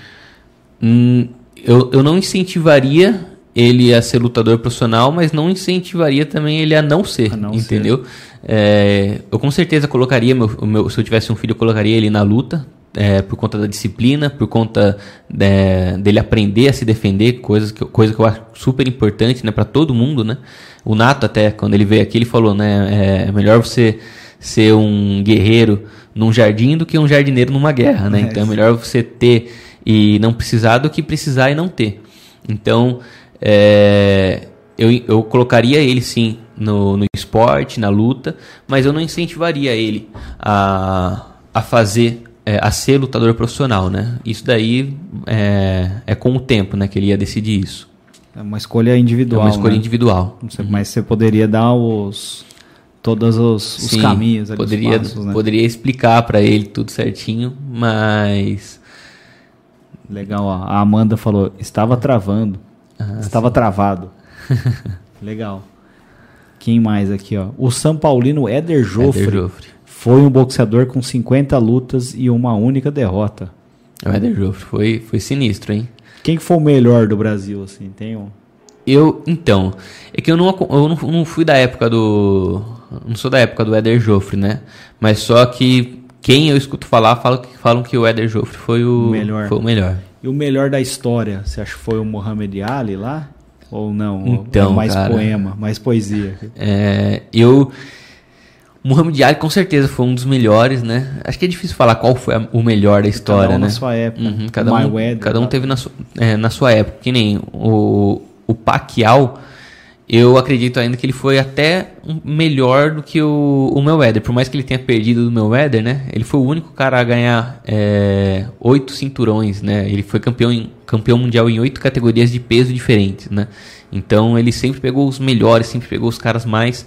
Hum, eu, eu não incentivaria ele a ser lutador profissional, mas não incentivaria também ele a não ser, a não entendeu? Ser. É, eu com certeza colocaria, meu, meu, se eu tivesse um filho, eu colocaria ele na luta, é, por conta da disciplina, por conta é, dele aprender a se defender, coisas que, coisa que eu acho super importante né, para todo mundo, né? O Nato até, quando ele veio aqui, ele falou, né? É melhor você ser um guerreiro num jardim do que um jardineiro numa guerra, né? É, então é melhor você ter e não precisar do que precisar e não ter. Então, é, eu, eu colocaria ele sim no, no esporte, na luta, mas eu não incentivaria ele a, a fazer é, a ser lutador profissional, né? Isso daí é, é com o tempo, né? Que ele ia decidir isso. É uma escolha individual. É uma escolha né? individual. Você, uhum. Mas você poderia dar os todos os, os Sim, caminhos, ali, poderia passos, né? poderia explicar para ele tudo certinho, mas legal. Ó. A Amanda falou estava travando, ah, estava sim. travado. legal. Quem mais aqui, ó? O São Paulino Éder Joffre, Éder Joffre. foi um boxeador com 50 lutas e uma única derrota. O Éder Joffre foi, foi sinistro, hein? Quem foi o melhor do Brasil, assim? Tem um... Eu, então, é que eu não, eu não, não fui da época do... Não sou da época do Éder Joffre, né? Mas só que quem eu escuto falar falam que, falam que o Éder Joffre foi o, melhor. foi o melhor. E o melhor da história, você acha que foi o Muhammad Ali lá? Ou não? Então, Ou mais cara, poema, mais poesia? É, eu Muhammad Ali com certeza foi um dos melhores, né? Acho que é difícil falar qual foi a, o melhor da história, cada um né? na sua época. Uhum, cada, um, Weather, cada um teve na, su, é, na sua época. Que nem o, o Pacquiao, eu acredito ainda que ele foi até melhor do que o, o Mayweather. Por mais que ele tenha perdido do Mayweather, né? Ele foi o único cara a ganhar é, oito cinturões, né? Ele foi campeão, em, campeão mundial em oito categorias de peso diferentes, né? Então ele sempre pegou os melhores, sempre pegou os caras mais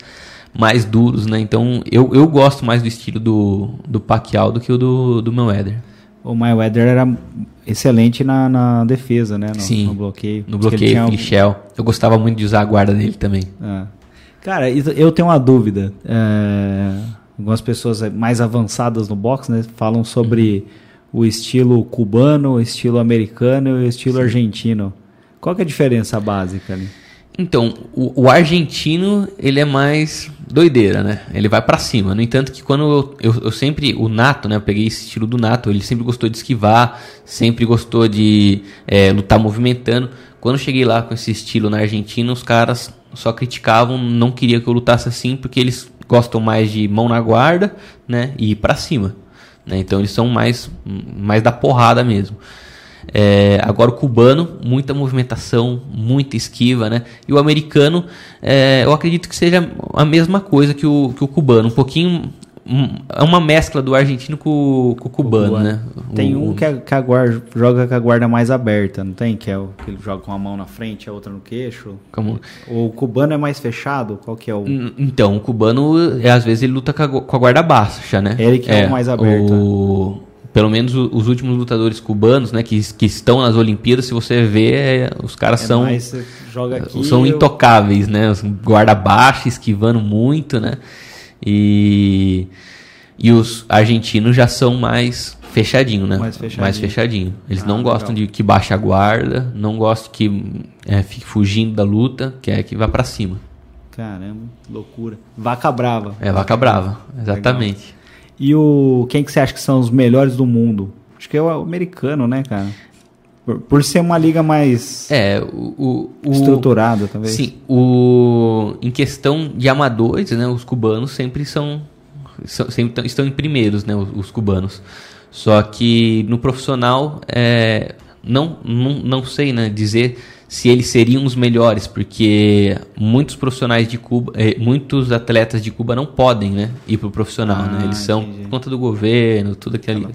mais duros, né? Então eu, eu gosto mais do estilo do, do Pacquiao do que o do, do Mayweather. O Mayweather era excelente na, na defesa, né? No, Sim, no bloqueio. No bloqueio, Michel. Eu gostava muito de usar a guarda dele também. É. Cara, eu tenho uma dúvida. É, algumas pessoas mais avançadas no boxe né, falam sobre uhum. o estilo cubano, o estilo americano e o estilo Sim. argentino. Qual que é a diferença básica ali? Então, o, o, argentino, ele é mais doideira, né? Ele vai para cima. No entanto, que quando eu, eu, eu, sempre. O Nato, né? Eu peguei esse estilo do Nato. Ele sempre gostou de esquivar, sempre gostou de é, lutar movimentando. Quando eu cheguei lá com esse estilo na Argentina, os caras só criticavam, não queriam que eu lutasse assim, porque eles gostam mais de mão na guarda, né? E ir pra cima. Né? Então, eles são mais, mais da porrada mesmo. É, agora o cubano, muita movimentação, muita esquiva, né? E o americano, é, eu acredito que seja a mesma coisa que o, que o cubano, um pouquinho é uma mescla do argentino com, com o cubano, o né? Tem o, um que, a, que a guarda, joga com a guarda mais aberta, não tem? Que é o que ele joga com a mão na frente, a outra no queixo. Como? O cubano é mais fechado? Qual que é o. Então, o cubano, é, às vezes, ele luta com a, com a guarda baixa, né? Ele que é, é o mais aberto. O pelo menos os últimos lutadores cubanos, né, que, que estão nas Olimpíadas, se você vê, é, os caras é são mais, aqui, são eu... intocáveis, né, guarda baixo, esquivando muito, né, e e os argentinos já são mais fechadinho, né, mais fechadinho. Mais fechadinho. Eles ah, não gostam legal. de que baixe a guarda, não gostam que é, fique fugindo da luta, quer que vá para cima. Caramba, loucura. Vaca brava. É vaca brava, exatamente. Legal. E o quem que você acha que são os melhores do mundo? Acho que é o americano, né, cara? Por, por ser uma liga mais é, o, o, estruturada, talvez. Sim, o, em questão de amadores, né, os cubanos sempre são, são sempre estão em primeiros, né, os, os cubanos. Só que no profissional, é, não, não, não sei né, dizer se eles seriam os melhores, porque muitos profissionais de Cuba, eh, muitos atletas de Cuba não podem, né, ir pro profissional, né? Ah, Eles são entendi. por conta do governo, tudo aquele,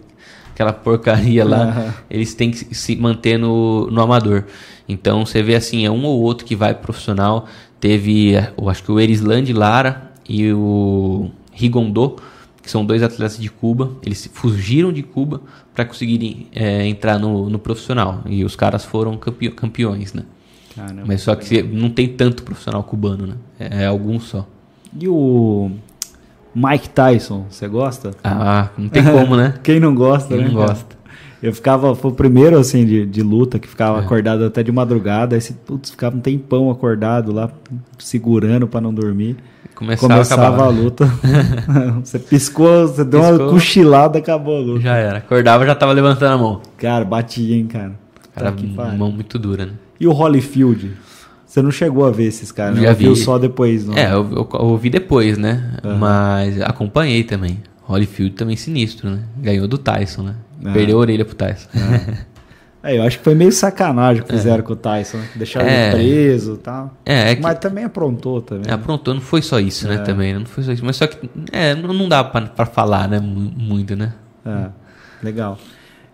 aquela porcaria lá, eles têm que se manter no, no amador. Então você vê assim, é um ou outro que vai pro profissional. Teve, eh, eu acho que o Erisland Lara e o Rigondo, que são dois atletas de Cuba, eles fugiram de Cuba para conseguirem eh, entrar no, no profissional. E os caras foram campe- campeões, né? Caramba. Mas só que não tem tanto profissional cubano, né? É, é alguns só. E o Mike Tyson, você gosta? Ah, não tem como, né? Quem não gosta, Quem né? não gosta. Eu ficava, foi o primeiro assim de, de luta que ficava É. acordado até de madrugada. Aí putz, ficava um tempão acordado lá, segurando pra não dormir. Começava, Começava acabava. a luta. você piscou, você deu uma cochilada, acabou a luta. Já era. Acordava, já tava levantando a mão. Cara, batia, hein, cara. Cara, Tá mão muito dura, né? E o Holyfield? Você não chegou a ver esses caras, né? Já Viu vi. só depois, não? É, eu, eu- eu ouvi depois, né? Mas acompanhei também. Holyfield também sinistro, né? Ganhou do Tyson, né? Ah. Perdeu a orelha pro Tyson. É, eu acho que foi meio sacanagem que fizeram com o Tyson, né? Deixaram É. ele preso e tal. É, é Mas também aprontou também. é, aprontou, não foi só isso, né? É. Também, né? não foi só isso. Mas só que, é, não, dá pra, pra falar, né? mu- Muito, né? É, legal.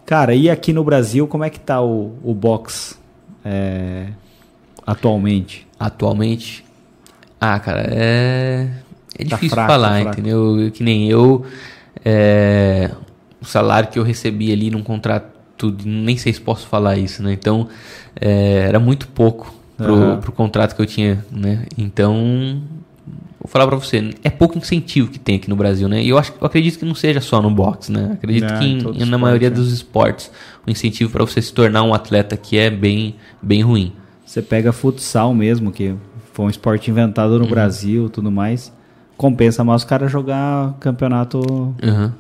Cara, e aqui no Brasil, como é que tá o, o box é, atualmente? Atualmente, ah, cara, é. É Tá difícil fraco, falar, tá entendeu? Que nem eu. é, o salário que eu recebi ali num contrato, nem sei se posso falar isso, né? Então, é, era muito pouco pro, Aham. pro contrato que eu tinha, né? Então, vou falar pra você, é pouco incentivo que tem aqui no Brasil, né? E eu, acho, eu acredito que não seja só no boxe, né? Acredito É, que em na esporte, maioria né? dos esportes, o incentivo para você se tornar um atleta que é bem, bem ruim. Você pega futsal mesmo, que foi um esporte inventado Uhum. no Brasil e tudo mais. Compensa mais os caras jogar campeonato, Aham.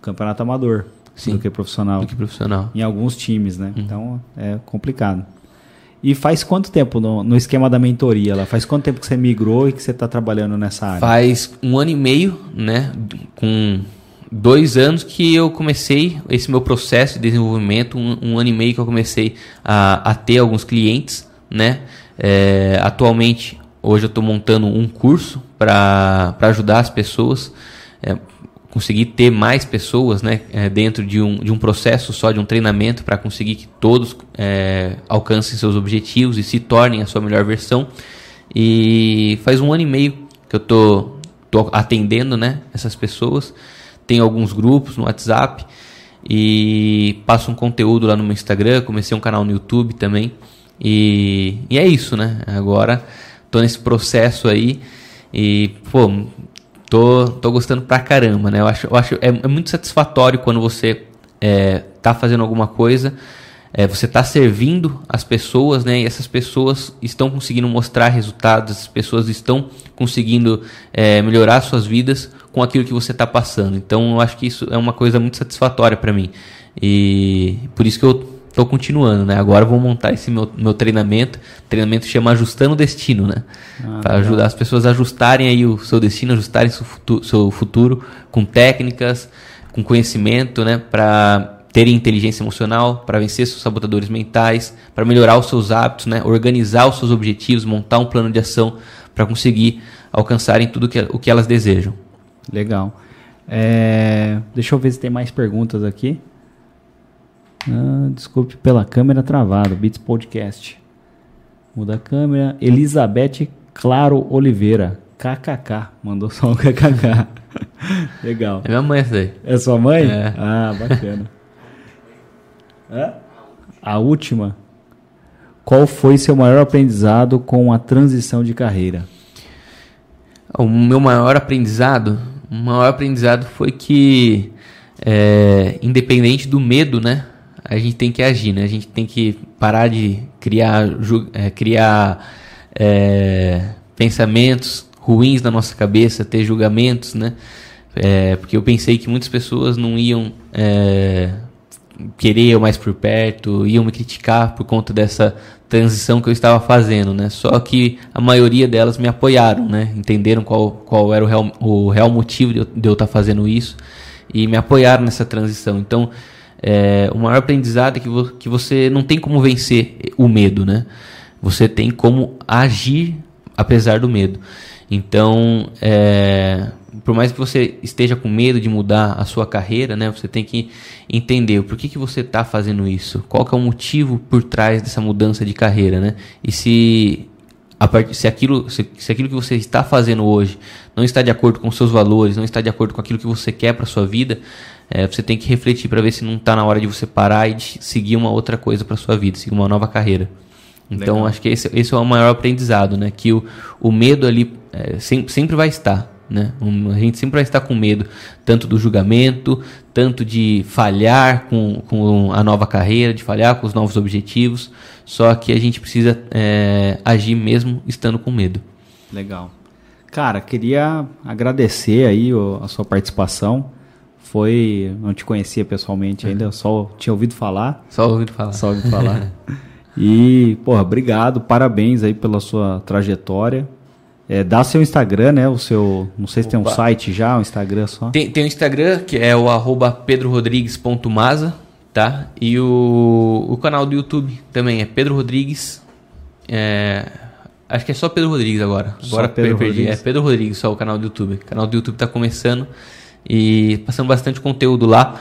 campeonato amador Sim. do que profissional. Do que profissional. Em alguns times, Uhum. né? Então é complicado. E faz quanto tempo no, no esquema da mentoria lá? Faz quanto tempo que você migrou e que você está trabalhando nessa área? Faz um ano e meio, né? Com dois anos que eu comecei esse meu processo de desenvolvimento, um, um ano e meio que eu comecei a, a ter alguns clientes, né? É, atualmente, hoje eu estou montando um curso para ajudar as pessoas, é, conseguir ter mais pessoas, né? é, dentro de um, de um processo só, de um treinamento, para conseguir que todos é, alcancem seus objetivos e se tornem a sua melhor versão. E faz um ano e meio que eu tô, tô atendendo, né, essas pessoas. Tem alguns grupos no WhatsApp e passo um conteúdo lá no meu Instagram, comecei um canal no YouTube também. E, e é isso, né? Agora tô nesse processo aí e, pô, tô, tô gostando pra caramba, né? Eu acho, eu acho é, é muito satisfatório quando você é, tá fazendo alguma coisa, é, você tá servindo as pessoas, né? E essas pessoas estão conseguindo mostrar resultados, as pessoas estão conseguindo é, melhorar suas vidas com aquilo que você está passando. Então, eu acho que isso é uma coisa muito satisfatória para mim. E por isso que eu tô continuando, né? Agora vou montar esse meu, meu treinamento. O treinamento chama Ajustando o Destino, né? Ah, para ajudar as pessoas a ajustarem aí o seu destino, ajustarem seu futuro, seu futuro com técnicas, com conhecimento, né? Para terem inteligência emocional, para vencer seus sabotadores mentais, para melhorar os seus hábitos, né? Organizar os seus objetivos, montar um plano de ação para conseguir alcançarem tudo que, o que elas desejam. Legal. É, deixa eu ver se tem mais perguntas aqui. Ah, desculpe pela câmera travada. Beats Podcast. Muda a câmera. Elizabeth Claro Oliveira. KKK. Mandou só um KKK. Legal. É minha mãe essa daí. É sua mãe? É. Ah, bacana. Hã? A última. Qual foi seu maior aprendizado com a transição de carreira? O meu maior aprendizado, o maior aprendizado foi que, é, independente do medo, né, a gente tem que agir, né? A gente tem que parar de criar, é, criar é, pensamentos ruins na nossa cabeça, ter julgamentos, né? É, porque eu pensei que muitas pessoas não iam é, querer eu mais por perto, iam me criticar por conta dessa transição que eu estava fazendo, né? Só que a maioria delas me apoiaram, né? Entenderam qual, qual era o real, o real motivo de eu, de eu estar fazendo isso e me apoiaram nessa transição. Então, é, o maior aprendizado é que, vo, que você não tem como vencer o medo, né? Você tem como agir apesar do medo. Então, é, por mais que você esteja com medo de mudar a sua carreira, né, você tem que entender por que, que você está fazendo isso, qual é o motivo por trás dessa mudança de carreira, né? E se a part... se, aquilo, se, se aquilo que você está fazendo hoje não está de acordo com seus valores, não está de acordo com aquilo que você quer para sua vida, é, você tem que refletir para ver se não está na hora de você parar e de seguir uma outra coisa para sua vida, seguir uma nova carreira. Então, Legal. acho que esse, esse é o maior aprendizado, né? Que o, o medo ali é, sempre, sempre vai estar. Né? Um, a gente sempre vai estar com medo, tanto do julgamento, tanto de falhar com, com a nova carreira, de falhar com os novos objetivos. Só que a gente precisa é, agir mesmo estando com medo. Legal. Cara, queria agradecer aí a sua participação. Foi, não te conhecia pessoalmente ainda, só tinha ouvido falar. Só ouvido falar. Só ouvido falar. e, porra, obrigado, parabéns aí pela sua trajetória. É, dá seu Instagram, né? O seu. Não sei se Opa. tem um site já, um Instagram só. Tem, tem um Instagram que é o arroba pedrorodrigues.maza, tá? E o, o canal do YouTube também é Pedro Rodrigues. É, acho que é só Pedro Rodrigues agora. Só agora Pedro perdi. Rodrigues. É Pedro Rodrigues só o canal do YouTube. O canal do YouTube tá começando e passando bastante conteúdo lá.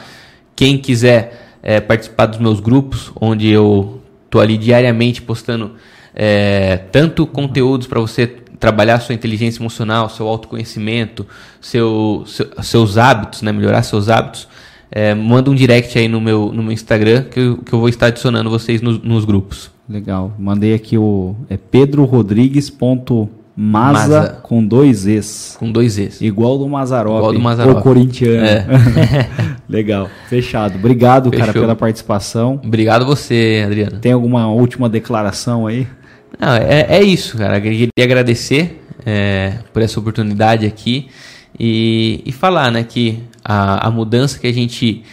Quem quiser é, participar dos meus grupos, onde eu tô ali diariamente postando é, tanto conteúdos para você trabalhar sua inteligência emocional, seu autoconhecimento, seu, seu, seus hábitos, né? melhorar seus hábitos, é, manda um direct aí no meu, no meu Instagram que eu, que eu vou estar adicionando vocês nos, nos grupos. Legal. Mandei aqui o é pedrorodrigues.maza com dois Es. Com dois Es. Igual do Mazarop. Igual do Mazarop. O corintiano. É. Legal. Fechado. Obrigado, Fechou. cara, pela participação. Obrigado você, Adriano. Tem alguma última declaração aí? Não, é, é isso, cara. Eu queria agradecer é, por essa oportunidade aqui e, e falar né, que a, a mudança que a gente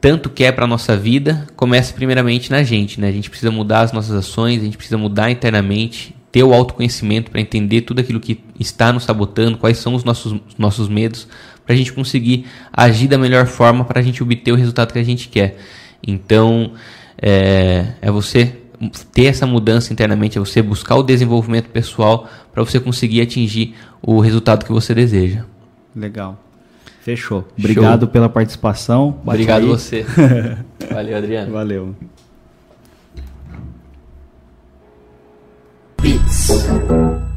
tanto quer para a nossa vida começa primeiramente na gente. Né? A gente precisa mudar as nossas ações, a gente precisa mudar internamente, ter o autoconhecimento para entender tudo aquilo que está nos sabotando, quais são os nossos, nossos medos, para a gente conseguir agir da melhor forma para a gente obter o resultado que a gente quer. Então, é, é você ter essa mudança internamente, é você buscar o desenvolvimento pessoal para você conseguir atingir o resultado que você deseja. Legal. Fechou. Obrigado Show. pela participação. Bate Obrigado aí. você. Valeu, Adriano. Valeu. Deus.